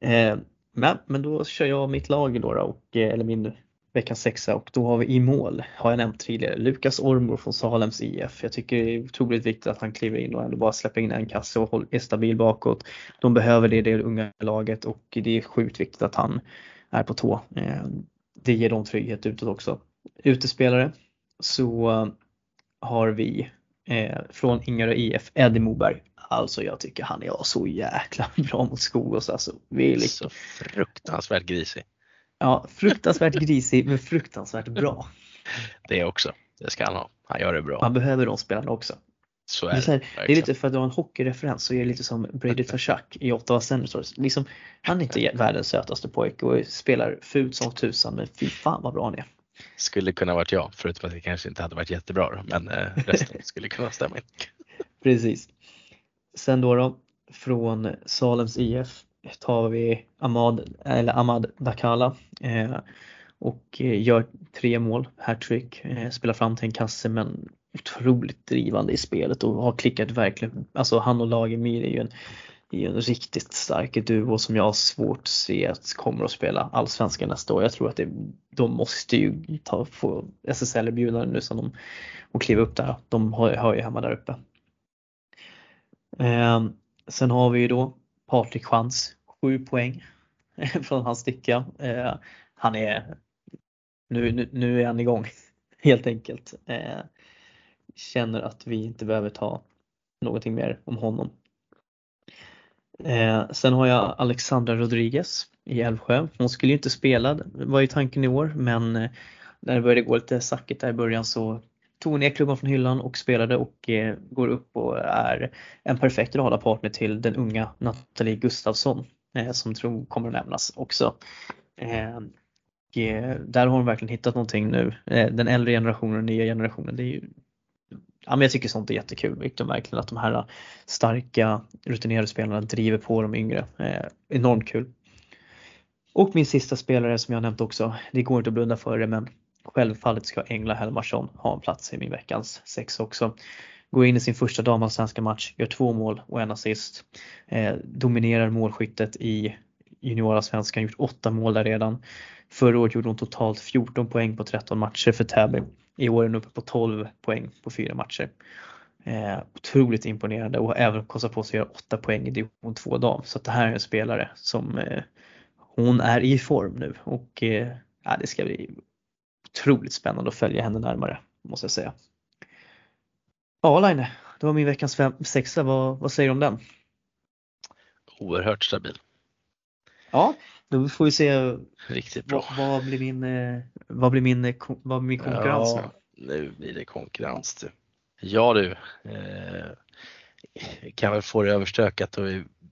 Eh, men, men då kör jag mitt lag då, då och, eh, eller min veckans sexa och då har vi i mål, har jag nämnt tidigare, Lukas Ormor från Salems IF. Jag tycker det är otroligt viktigt att han kliver in och ändå bara släpper in en kasse och är stabil bakåt. De behöver det, det unga laget och det är sjukt viktigt att han är på tå. Eh, det ger dem trygghet utåt också. Utespelare så har vi eh, från Ingarö IF, Eddie Moberg. Alltså jag tycker han är så jäkla [laughs] bra mot Skogås alltså. Vilk... Så fruktansvärt grisig. Ja, fruktansvärt grisig men fruktansvärt bra. Det också, det ska han ha. Han gör det bra. Man behöver de spelarna också. Så är det, det, är, det är lite för att du har en hockeyreferens så är det lite som Brady Tashak i Ottawa Senators. Liksom, han är inte världens sötaste pojke och spelar fult som tusan men fy fan vad bra han är. Skulle kunna varit jag, förutom att det kanske inte hade varit jättebra då, men eh, resten [laughs] skulle kunna stämma in. Precis. Sen då, då från Salems IF tar vi Ahmad, eller Ahmad Dakala eh, och eh, gör tre mål, hattrick, eh, spelar fram till en kasse men otroligt drivande i spelet och har klickat verkligen, alltså han och Lagemyr är ju en, är en riktigt stark duo som jag har svårt att se att kommer att spela allsvenskan nästa år. Jag tror att det, de måste ju ta, få SSL-erbjudanden nu som de, och kliva upp där. De hör ju hemma där uppe. Eh, sen har vi ju då Patrik Chans, 7 poäng [laughs] från hans sticka. Eh, han är, nu, nu, nu, är han igång [laughs] helt enkelt. Eh, känner att vi inte behöver ta någonting mer om honom. Eh, sen har jag Alexandra Rodriguez i Älvsjö. Hon skulle ju inte spela, var ju tanken i år, men eh, när det började gå lite sackigt där i början så tog hon ner klubban från hyllan och spelade och eh, går upp och är en perfekt radarpartner till den unga Nathalie Gustafsson eh, som tror kommer att nämnas också. Eh, eh där har hon verkligen hittat någonting nu. Eh, den äldre generationen och nya generationen, det är ju Ja, men jag tycker sånt är jättekul, Viktor, verkligen att de här starka rutinerade spelarna driver på de yngre. Eh, enormt kul. Och min sista spelare som jag nämnt också, det går inte att blunda för det men Självfallet ska Engla Helmarsson ha en plats i min veckans sex också. Går in i sin första damallsvenska match, gör två mål och en assist. Eh, dominerar målskyttet i juniorallsvenskan, gjort åtta mål där redan. Förra året gjorde hon totalt 14 poäng på 13 matcher för Täby. I år är hon uppe på 12 poäng på fyra matcher. Eh, otroligt imponerande och även kostat på sig att göra 8 poäng i division 2 dam. Så det här är en spelare som eh, hon är i form nu och eh, ja, det ska bli otroligt spännande att följa henne närmare måste jag säga. Ja Line, det var min veckans fem, sexa. Vad, vad säger du om den? Oerhört stabil. Ja, då får vi se Riktigt bra. Vad, vad blir min, eh, vad blir min, vad blir min konkurrens ja, nu? blir det konkurrens du. Ja du, eh, kan väl få det överstökat och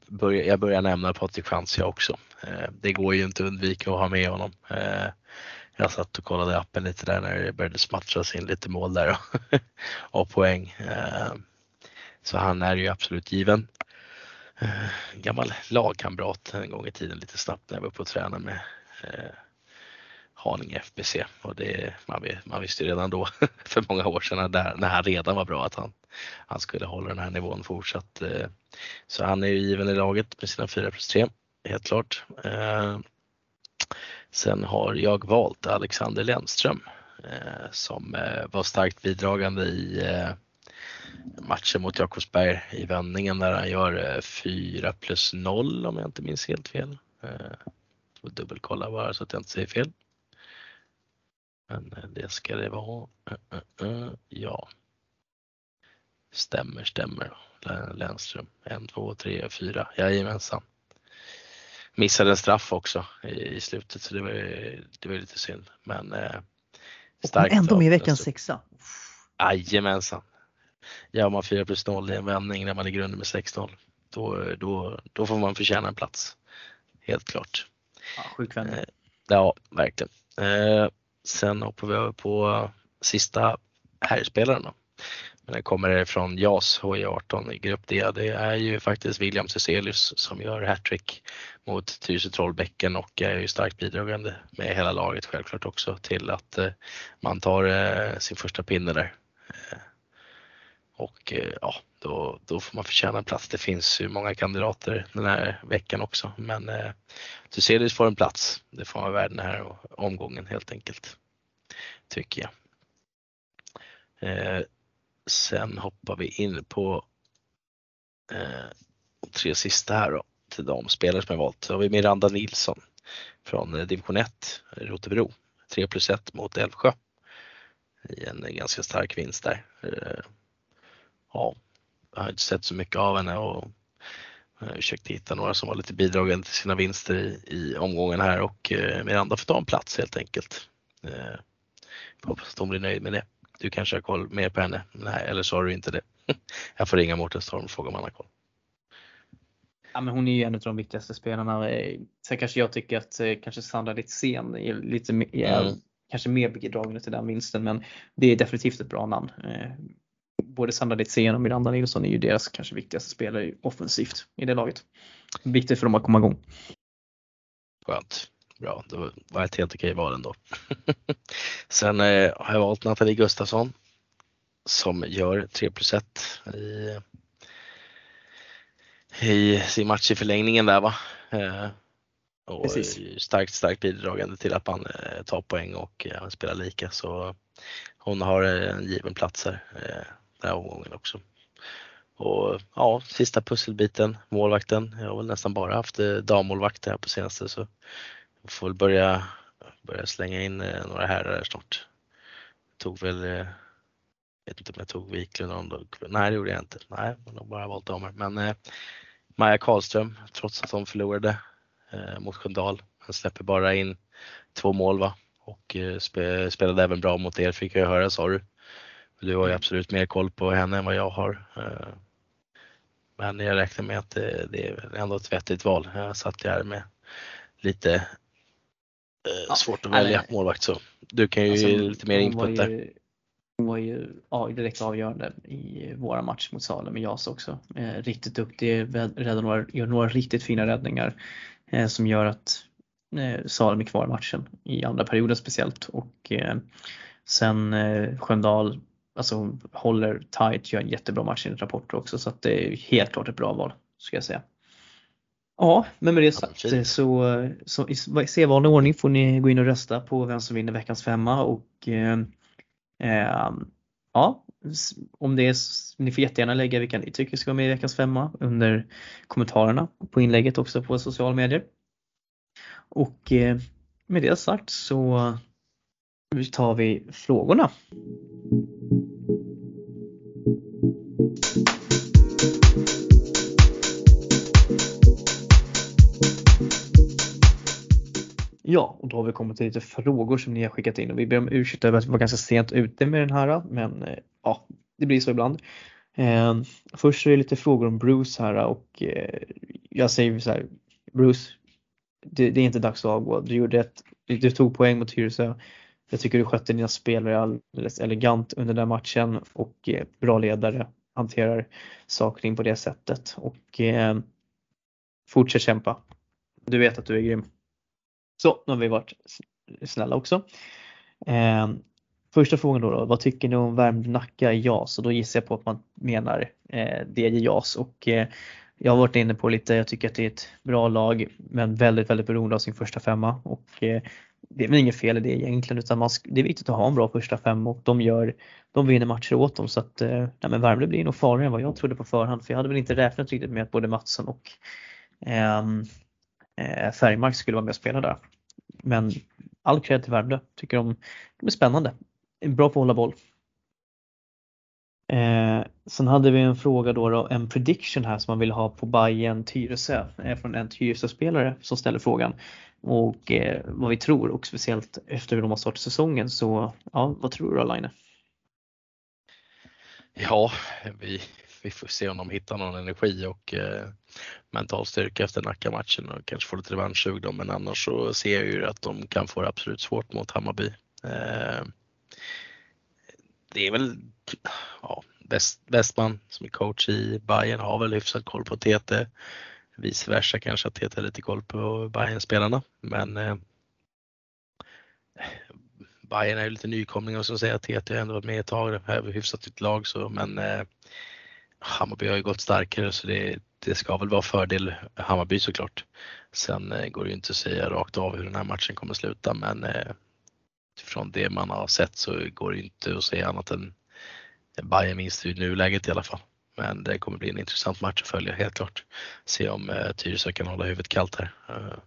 börjar, jag börjar nämna Patrik Francia också. Eh, det går ju inte att undvika att ha med honom. Eh, jag satt och kollade appen lite där när det började smattras in lite mål där och, [laughs] och poäng. Eh, så han är ju absolut given eh, gammal lagkamrat en gång i tiden lite snabbt när jag var uppe och tränade med eh, Haninge FBC och det, man, man visste ju redan då [laughs] för många år sedan där, när han redan var bra att han, han skulle hålla den här nivån fortsatt. Eh, så han är ju given i laget med sina 4 plus 3, helt klart. Eh, sen har jag valt Alexander Lennström eh, som eh, var starkt bidragande i eh, matchen mot Jakobsberg i vändningen där han gör 4 plus 0 om jag inte minns helt fel. Jag dubbelkolla bara så att jag inte säger fel. Men det ska det vara. Ja. Stämmer, stämmer. Lennström. En, två, tre, fyra. Jajamensan. Missade en straff också i, slutet så det var, det var lite synd. Men eh, starkt. Och ändå med i veckans sexa. Jajamensan. Gör man 4 plus 0 i en vändning när man ligger under med 6-0 då, då, då får man förtjäna en plats. Helt klart. Ja, sjuk vändning. Eh, ja, verkligen. Eh, sen hoppar vi över på sista herrspelaren då. Den kommer från JAS HI18 i grupp D. Det är ju faktiskt William Ceselius som gör hattrick mot Tyresö Trollbäcken och är ju starkt bidragande med hela laget självklart också till att eh, man tar sin första pinne där. Och eh, ja, då, då får man förtjäna en plats. Det finns ju många kandidater den här veckan också men eh, Ceselius får en plats. Det får vara värd den här omgången helt enkelt. Tycker jag. Eh, sen hoppar vi in på eh, de tre sista här då, till de spelare som jag valt. Så har vi Miranda Nilsson från division 1, Rotebro. 3 plus 1 mot Älvsjö i en ganska stark vinst där. Eh, ja, jag har inte sett så mycket av henne och jag försökte hitta några som var lite bidragande till sina vinster i, i omgången här och eh, Miranda får ta en plats helt enkelt. Eh, hoppas att hon blir nöjd med det. Du kanske har koll mer på henne? Nej, eller så har du inte det. [laughs] Jag får ringa Mårten Storm och fråga om han har koll. Ja, men hon är ju en av de viktigaste spelarna. Sen kanske jag tycker att eh, kanske Sandra Litzén är lite är mm. kanske mer bidragande till den vinsten men det är definitivt ett bra namn. Eh, både Sandra Litzén och Miranda Nilsson är ju deras kanske viktigaste spelare offensivt i det laget. Viktigt för dem att komma igång. Skönt. Bra, det var ett helt okej val ändå. [laughs] Sen eh, har jag valt Nathalie Gustafsson som gör 3 plus 1 i, i sin match i förlängningen där va. Eh, och Precis. starkt, starkt bidragande till att man eh, tar poäng och eh, spelar lika så hon har en given plats här eh, den här omgången också. Och ja, sista pusselbiten, målvakten. Jag har väl nästan bara haft dammålvakter dammålvakt här på senaste så jag får väl börja, börja slänga in eh, några herrar snart. Jag tog väl, eh, jag vet inte om jag tog Wiklund någon dag. Nej det gjorde jag inte. Nej, jag har bara valt damer. Men eh, Maja Karlström, trots att hon förlorade eh, mot Sköndal, han släpper bara in två mål va? och eh, spe, spelade även bra mot er fick jag höra sa du. Du har ju absolut mer koll på henne än vad jag har. Eh, men jag räknar med att det, är ändå ett vettigt val. Jag satt här med lite ja, svårt att välja nej. målvakt så. Du kan ju alltså, ge lite mer input där. Hon var ju ja, direkt avgörande i våra match mot Salem med JAS också. Eh, riktigt duktig, räddar några, gör några riktigt fina räddningar eh, som gör att eh, Salem är kvar i matchen i andra perioden speciellt och eh, sen eh, Sköndal alltså håller tight, gör en jättebra match i rapporter också så att det är helt klart ett bra val ska jag säga. Ja, men med det sagt så, så, så i sedvanlig ordning får ni gå in och rösta på vem som vinner veckans femma och eh, eh, ja, om det är, ni får jättegärna lägga vilka ni tycker ska vara med i veckans femma under kommentarerna på inlägget också på sociala medier. Och eh, med det sagt så tar vi frågorna. Ja, och då har vi kommit till lite frågor som ni har skickat in och vi ber om ursäkt över att vi var ganska sent ute med den här men eh, ja, det blir så ibland. Eh, först är det lite frågor om Bruce här och eh, jag säger så här, Bruce, det, det, är inte dags att avgå. Du gjorde ett, du tog poäng mot Tyresö. Jag tycker du skötte dina spelare alldeles elegant under den matchen och eh, bra ledare hanterar saker in på det sättet och ehm, fortsätt kämpa. Du vet att du är grym. Så, nu har vi varit snälla också. Eh, första frågan då, då, vad tycker ni om Värmdö-Nacka i JAS? Och då gissar jag på att man menar eh, DJ JAS och eh, jag har varit inne på lite, jag tycker att det är ett bra lag men väldigt, väldigt beroende av sin första femma och eh, det är väl inget fel i det egentligen utan man, det är viktigt att ha en bra första femma och de gör, de vinner matcher åt dem så att eh, nej, men Värmdö blir nog farligare än vad jag trodde på förhand för jag hade väl inte räknat riktigt med att både Mattsson och eh, eh, Färgmark skulle vara med och spela där. Men all cred till Värmdö, tycker de, de är spännande. Bra på att hålla boll. Eh, sen hade vi en fråga då, då, en prediction här som man vill ha på Bayern Tyresö eh, från en Tyresö-spelare som ställer frågan och eh, vad vi tror och speciellt efter hur de har startat säsongen så ja, vad tror du Alaine? Ja, vi, vi får se om de hittar någon energi och eh, mental styrka efter Nacka-matchen och kanske får lite revanschsug då men annars så ser jag ju att de kan få det absolut svårt mot Hammarby. Eh, det är väl ja, Westman som är coach i Bayern har väl hyfsat koll på TT. Vice versa kanske att TT har lite koll på bayern spelarna men eh, Bayern är ju lite nykomlingar och så säger att TT har ändå varit med ett tag, det är hyfsat ett lag så men eh, Hammarby har ju gått starkare så det, det ska väl vara fördel Hammarby såklart. Sen eh, går det ju inte att säga rakt av hur den här matchen kommer sluta men eh, från det man har sett så går det inte att säga annat än Bayern minst i nuläget i alla fall. Men det kommer bli en intressant match att följa helt klart. Se om eh, Tyresö kan hålla huvudet kallt här. Eh,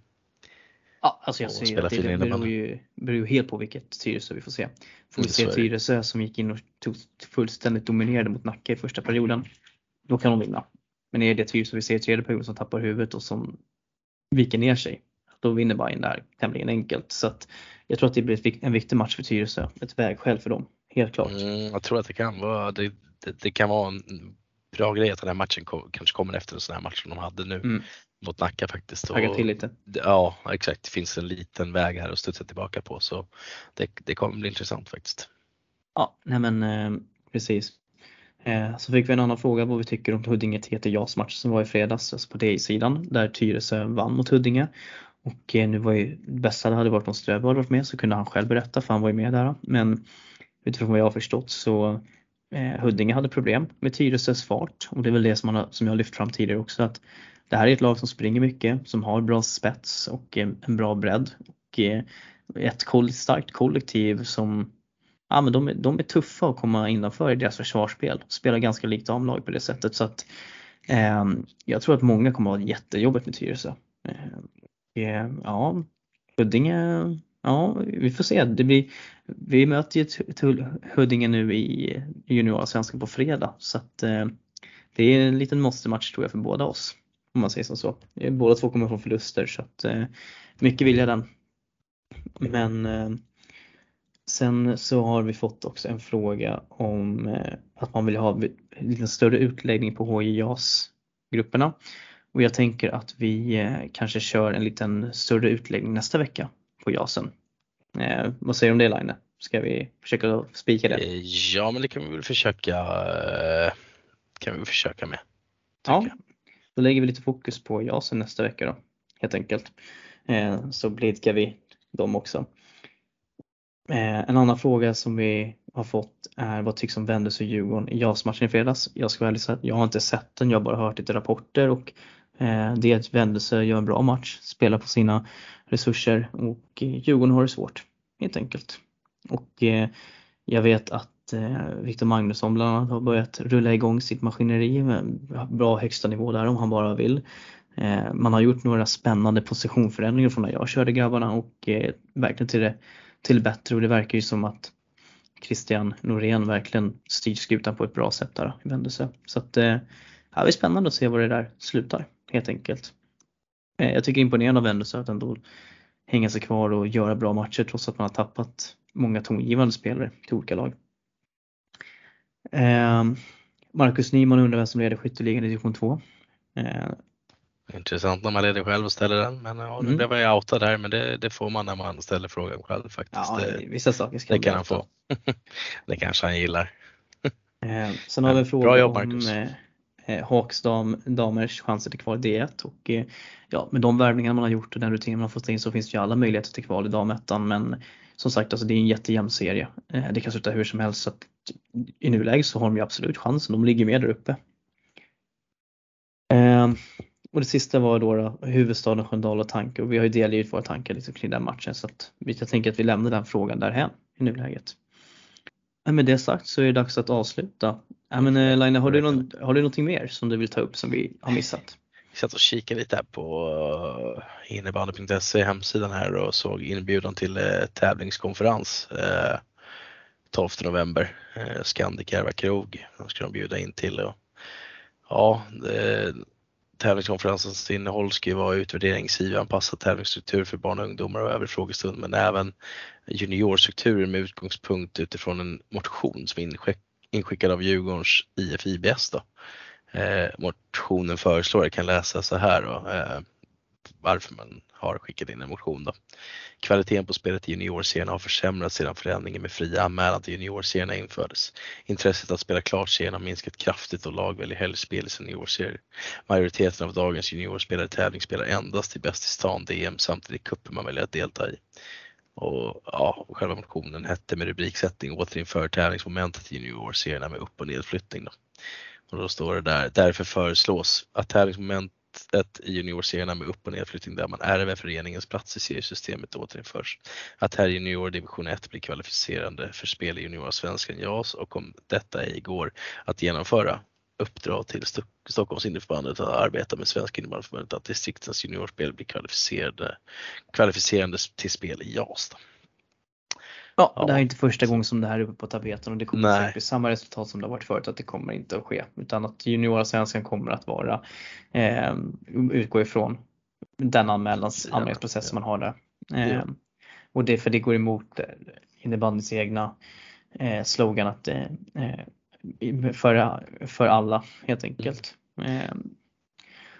ja, alltså jag säger att det, det beror, ju, beror helt på vilket Tyresö vi får se. Får vi se Tyresö som gick in och tog fullständigt dominerade mot Nacka i första perioden, då kan de vinna. Men är det Tyresö vi ser i tredje perioden som tappar huvudet och som viker ner sig, då vinner Bayern där tämligen enkelt. Så att jag tror att det blir en viktig match för Tyresö, ett vägskäl för dem, helt klart. Mm, jag tror att det kan vara, det, det, det, kan vara en bra grej att den här matchen kom, kanske kommer efter en sån här match som de hade nu mm. mot Nacka faktiskt. Tagga till lite. Ja exakt, det finns en liten väg här att studsa tillbaka på så det, det kommer bli intressant faktiskt. Ja, nej men eh, precis. Eh, så fick vi en annan fråga vad vi tycker om Huddinge TT JAS match som var i fredags, alltså på DI-sidan där Tyresö vann mot Huddinge. Och eh, nu var ju bästa det hade varit om Ströbo hade varit med så kunde han själv berätta för han var ju med där. Men utifrån vad jag har förstått så eh, Huddinge hade problem med Tyresös fart och det är väl det som, man har, som jag har lyft fram tidigare också att det här är ett lag som springer mycket, som har bra spets och eh, en bra bredd och eh, ett starkt kollektiv som ja, men de, är, de är tuffa att komma innanför i deras försvarsspel. Spelar ganska likt damlag på det sättet så att eh, jag tror att många kommer att ha jättejobbigt med Tyresö. Ehm, eh, ja, Huddinge Ja, vi får se. Det blir, vi möter ju Huddinge nu i juniorsvenskan på fredag så att eh, det är en liten måste-match tror jag för båda oss. Om man säger som så. Eh, båda två kommer från förluster så att eh, mycket vill jag den. Men eh, sen så har vi fått också en fråga om eh, att man vill ha lite större utläggning på HIJAS grupperna. Och jag tänker att vi eh, kanske kör en liten större utläggning nästa vecka på JASen. Eh, vad säger du om det Line? Ska vi försöka spika det? Eh, ja men det kan vi väl försöka, kan vi försöka med. Ja, då lägger vi lite fokus på JASen nästa vecka då helt enkelt. Eh, så blidkar vi dem också. Eh, en annan fråga som vi har fått är vad tycks om Vendus och Djurgården i JAS-matchen i fredags? Jag ska ärligt säga att jag har inte sett den, jag har bara hört lite rapporter och eh, det är att Venduse gör en bra match, spelar på sina resurser och eh, Djurgården har det svårt helt enkelt. Och eh, jag vet att eh, Viktor Magnusson bland annat har börjat rulla igång sitt maskineri med bra högsta nivå där om han bara vill. Eh, man har gjort några spännande positionförändringar från när jag körde grabbarna och verkligen till det, till det bättre och det verkar ju som att Christian Norén verkligen styr skutan på ett bra sätt där i Vändelse. Så att eh, ja, det är spännande att se var det där slutar helt enkelt. Eh, jag tycker imponerande av Vändelse att ändå hänga sig kvar och göra bra matcher trots att man har tappat många tongivande spelare till olika lag. Eh, Marcus Nyman undrar vem som leder skytteligan i division 2. Eh, Intressant när man leder själv och ställer den men ja, nu mm. blev jag outad här men det, det, får man när man ställer frågan själv faktiskt. Ja, vissa saker ska det kan han få. [laughs] det kanske han gillar. [laughs] Eh, sen har vi en fråga Bra jobb, Marcus. om eh, Hawks dam, damers chanser till kval i D1 och eh, ja, med de värvningar man har gjort och den rutinen man har fått in så finns det ju alla möjligheter till kval i damettan men som sagt alltså det är en jättejämn serie. Eh, det kan sluta hur som helst så att i nuläget så har de ju absolut chansen, de ligger med där uppe. Och det sista var då, då huvudstaden Sköndal och Tanke och vi har ju delgivit våra tankar liksom kring den matchen så att jag tänker att vi lämnar den frågan därhen i nuläget. Men med det sagt så är det dags att avsluta. Ja, men, eh, Laina, Laine, har, du någon, har du någonting mer som du vill ta upp som vi har missat? Jag satt och kikade lite här på eh, innebandy.se hemsidan här och såg inbjudan till eh, tävlingskonferens 12 november. Scandic Järva krog, de ska de bjuda in till. Och, ja, det, tävlingskonferensens innehåll ska ju vara utvärdering, anpassad tävlingsstruktur för barn och ungdomar och övrig frågestund men även juniorstrukturer med utgångspunkt utifrån en motion som är inskickad av Djurgårdens IF IBS Då. Eh, motionen föreslår, jag kan läsa så här då, eh, varför man har skickat in en motion. Då. Kvaliteten på spelet i juniorserierna har försämrats sedan förändringen med fria anmälan till juniorserierna infördes. Intresset att spela klart serien har minskat kraftigt och lag väljer hellre spel i seniorserier. Majoriteten av dagens juniorspelare tävling spelar endast i Bäst i stan DM samtidigt cuper man väljer att delta i. Och ja, själva motionen hette med rubriksättning återinför tävlingsmomentet i juniorserierna med upp och nedflyttning. Då. Och då står det där, därför föreslås att tävlingsmoment att i juniorserierna med upp och nedflyttning där man ärver föreningens plats i seriesystemet återinförs. Att här junior division 1 blir kvalificerande för spel i juniorsvenskan JAS och om detta ej går att genomföra uppdrag till Stockholms innebandyförbundet att arbeta med Svenska innebandyförbundet att distriktens juniorspel blir kvalificerade, kvalificerande till spel i JAS. Ja, ja, det här är inte första gången som det här är uppe på tapeten och det kommer säkert bli samma resultat som det har varit förut att det kommer inte att ske utan att juniorsvenskan kommer att vara eh, utgå ifrån den anmälans, ja, anmälningsprocess ja. man har där. Eh. Och det för det går emot eh, innebandyns egna eh, slogan att eh, eh, för, för alla helt enkelt. Mm.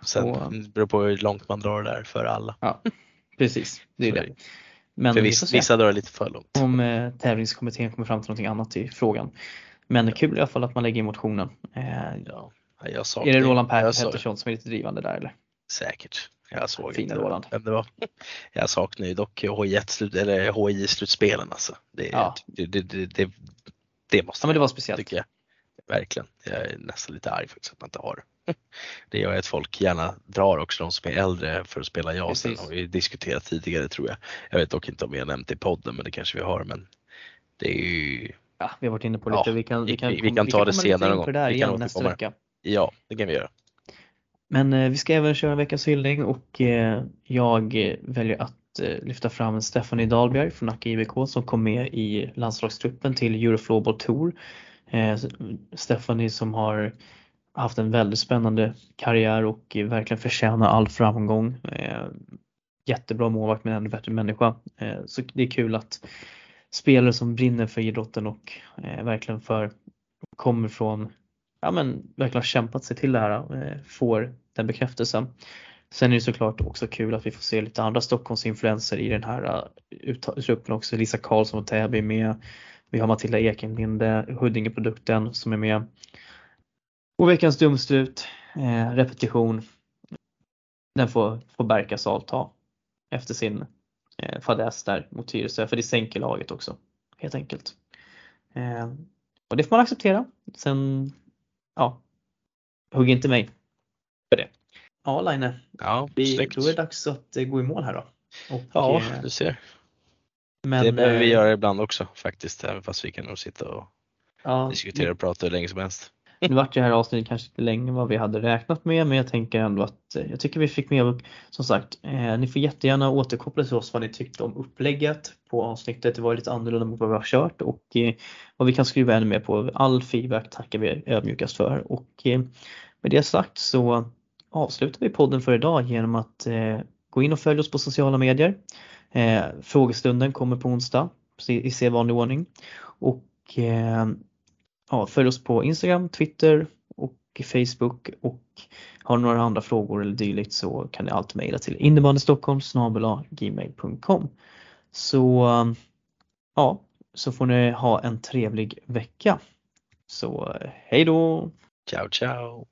Sen och, det beror på hur långt man drar där för alla. Ja, precis, det är det. Men För vissa, vissa drar lite för långt. Om eh, tävlingskommittén kommer fram till någonting annat i frågan. Men ja. kul i alla fall att man lägger in motionen. Eh, ja. Jag är det Roland Pettersson som är lite drivande där eller? Säkert. Jag såg Fina inte Roland. vem det var. Jag saknar ju dock HI-slutspelen HI-slutspelen alltså. Det, ja. det, det, det, det, måste ja, men det var speciellt. Tycker jag. Verkligen. Jag är nästan lite arg faktiskt att man inte har det. [laughs] Det gör att folk gärna drar också de som är äldre för att spela JAS. Det har vi diskuterat tidigare tror jag. Jag vet dock inte om vi har nämnt det i podden men det kanske vi har. Men det är ju... Ja, vi har varit inne på lite. Ja, vi kan, vi kan, vi, vi kan ta det senare någon gång. Vi kan nästa vecka. Ja, det kan vi göra. Men eh, vi ska även köra veckans hyllning och eh, jag väljer att eh, lyfta fram Stephanie Dahlberg från Nacka IBK som kom med i landslagstruppen till Eurofloorball Tour. Eh, Stephanie som har haft en väldigt spännande karriär och verkligen förtjänar all framgång. Eh, jättebra målvakt men ännu bättre människa. Eh, så det är kul att spelare som brinner för idrotten och eh, verkligen för kommer från, ja men verkligen har kämpat sig till det här, eh, får den bekräftelsen. Sen är det såklart också kul att vi får se lite andra Stockholmsinfluenser i den här eh, truppen också. Lisa Karlsson och Täby med. Vi har Matilda Ekenlinde, Huddingeprodukten som är med. Och veckans dumstrut, eh, repetition. Den får, får Berka Sal ta efter sin eh, fadäs där mot Tyresö för det sänker laget också helt enkelt. Eh, och det får man acceptera. Sen, ja, hugg inte mig för det. Ja, Line. Ja, vi, är det dags att eh, gå i mål här då. Och, ja, eh, du ser. Men, det behöver vi eh, göra ibland också faktiskt, även fast vi kan nog sitta och ja, diskutera och prata hur länge som helst. Nu vart det här avsnittet kanske lite längre än vad vi hade räknat med men jag tänker ändå att eh, jag tycker vi fick med, som sagt, eh, ni får jättegärna återkoppla till oss vad ni tyckte om upplägget på avsnittet. Det var lite annorlunda mot vad vi har kört och eh, vad vi kan skriva ännu mer på. All feedback tackar vi ödmjukast för och eh, med det sagt så avslutar vi podden för idag genom att eh, gå in och följa oss på sociala medier. Eh, frågestunden kommer på onsdag i sedvanlig ordning och eh, ja, följ oss på Instagram, Twitter och Facebook och har ni några andra frågor eller dylikt så kan ni alltid mejla till innebandystockholm gmail.com Så ja, så får ni ha en trevlig vecka. Så eh, hej då! Ciao ciao!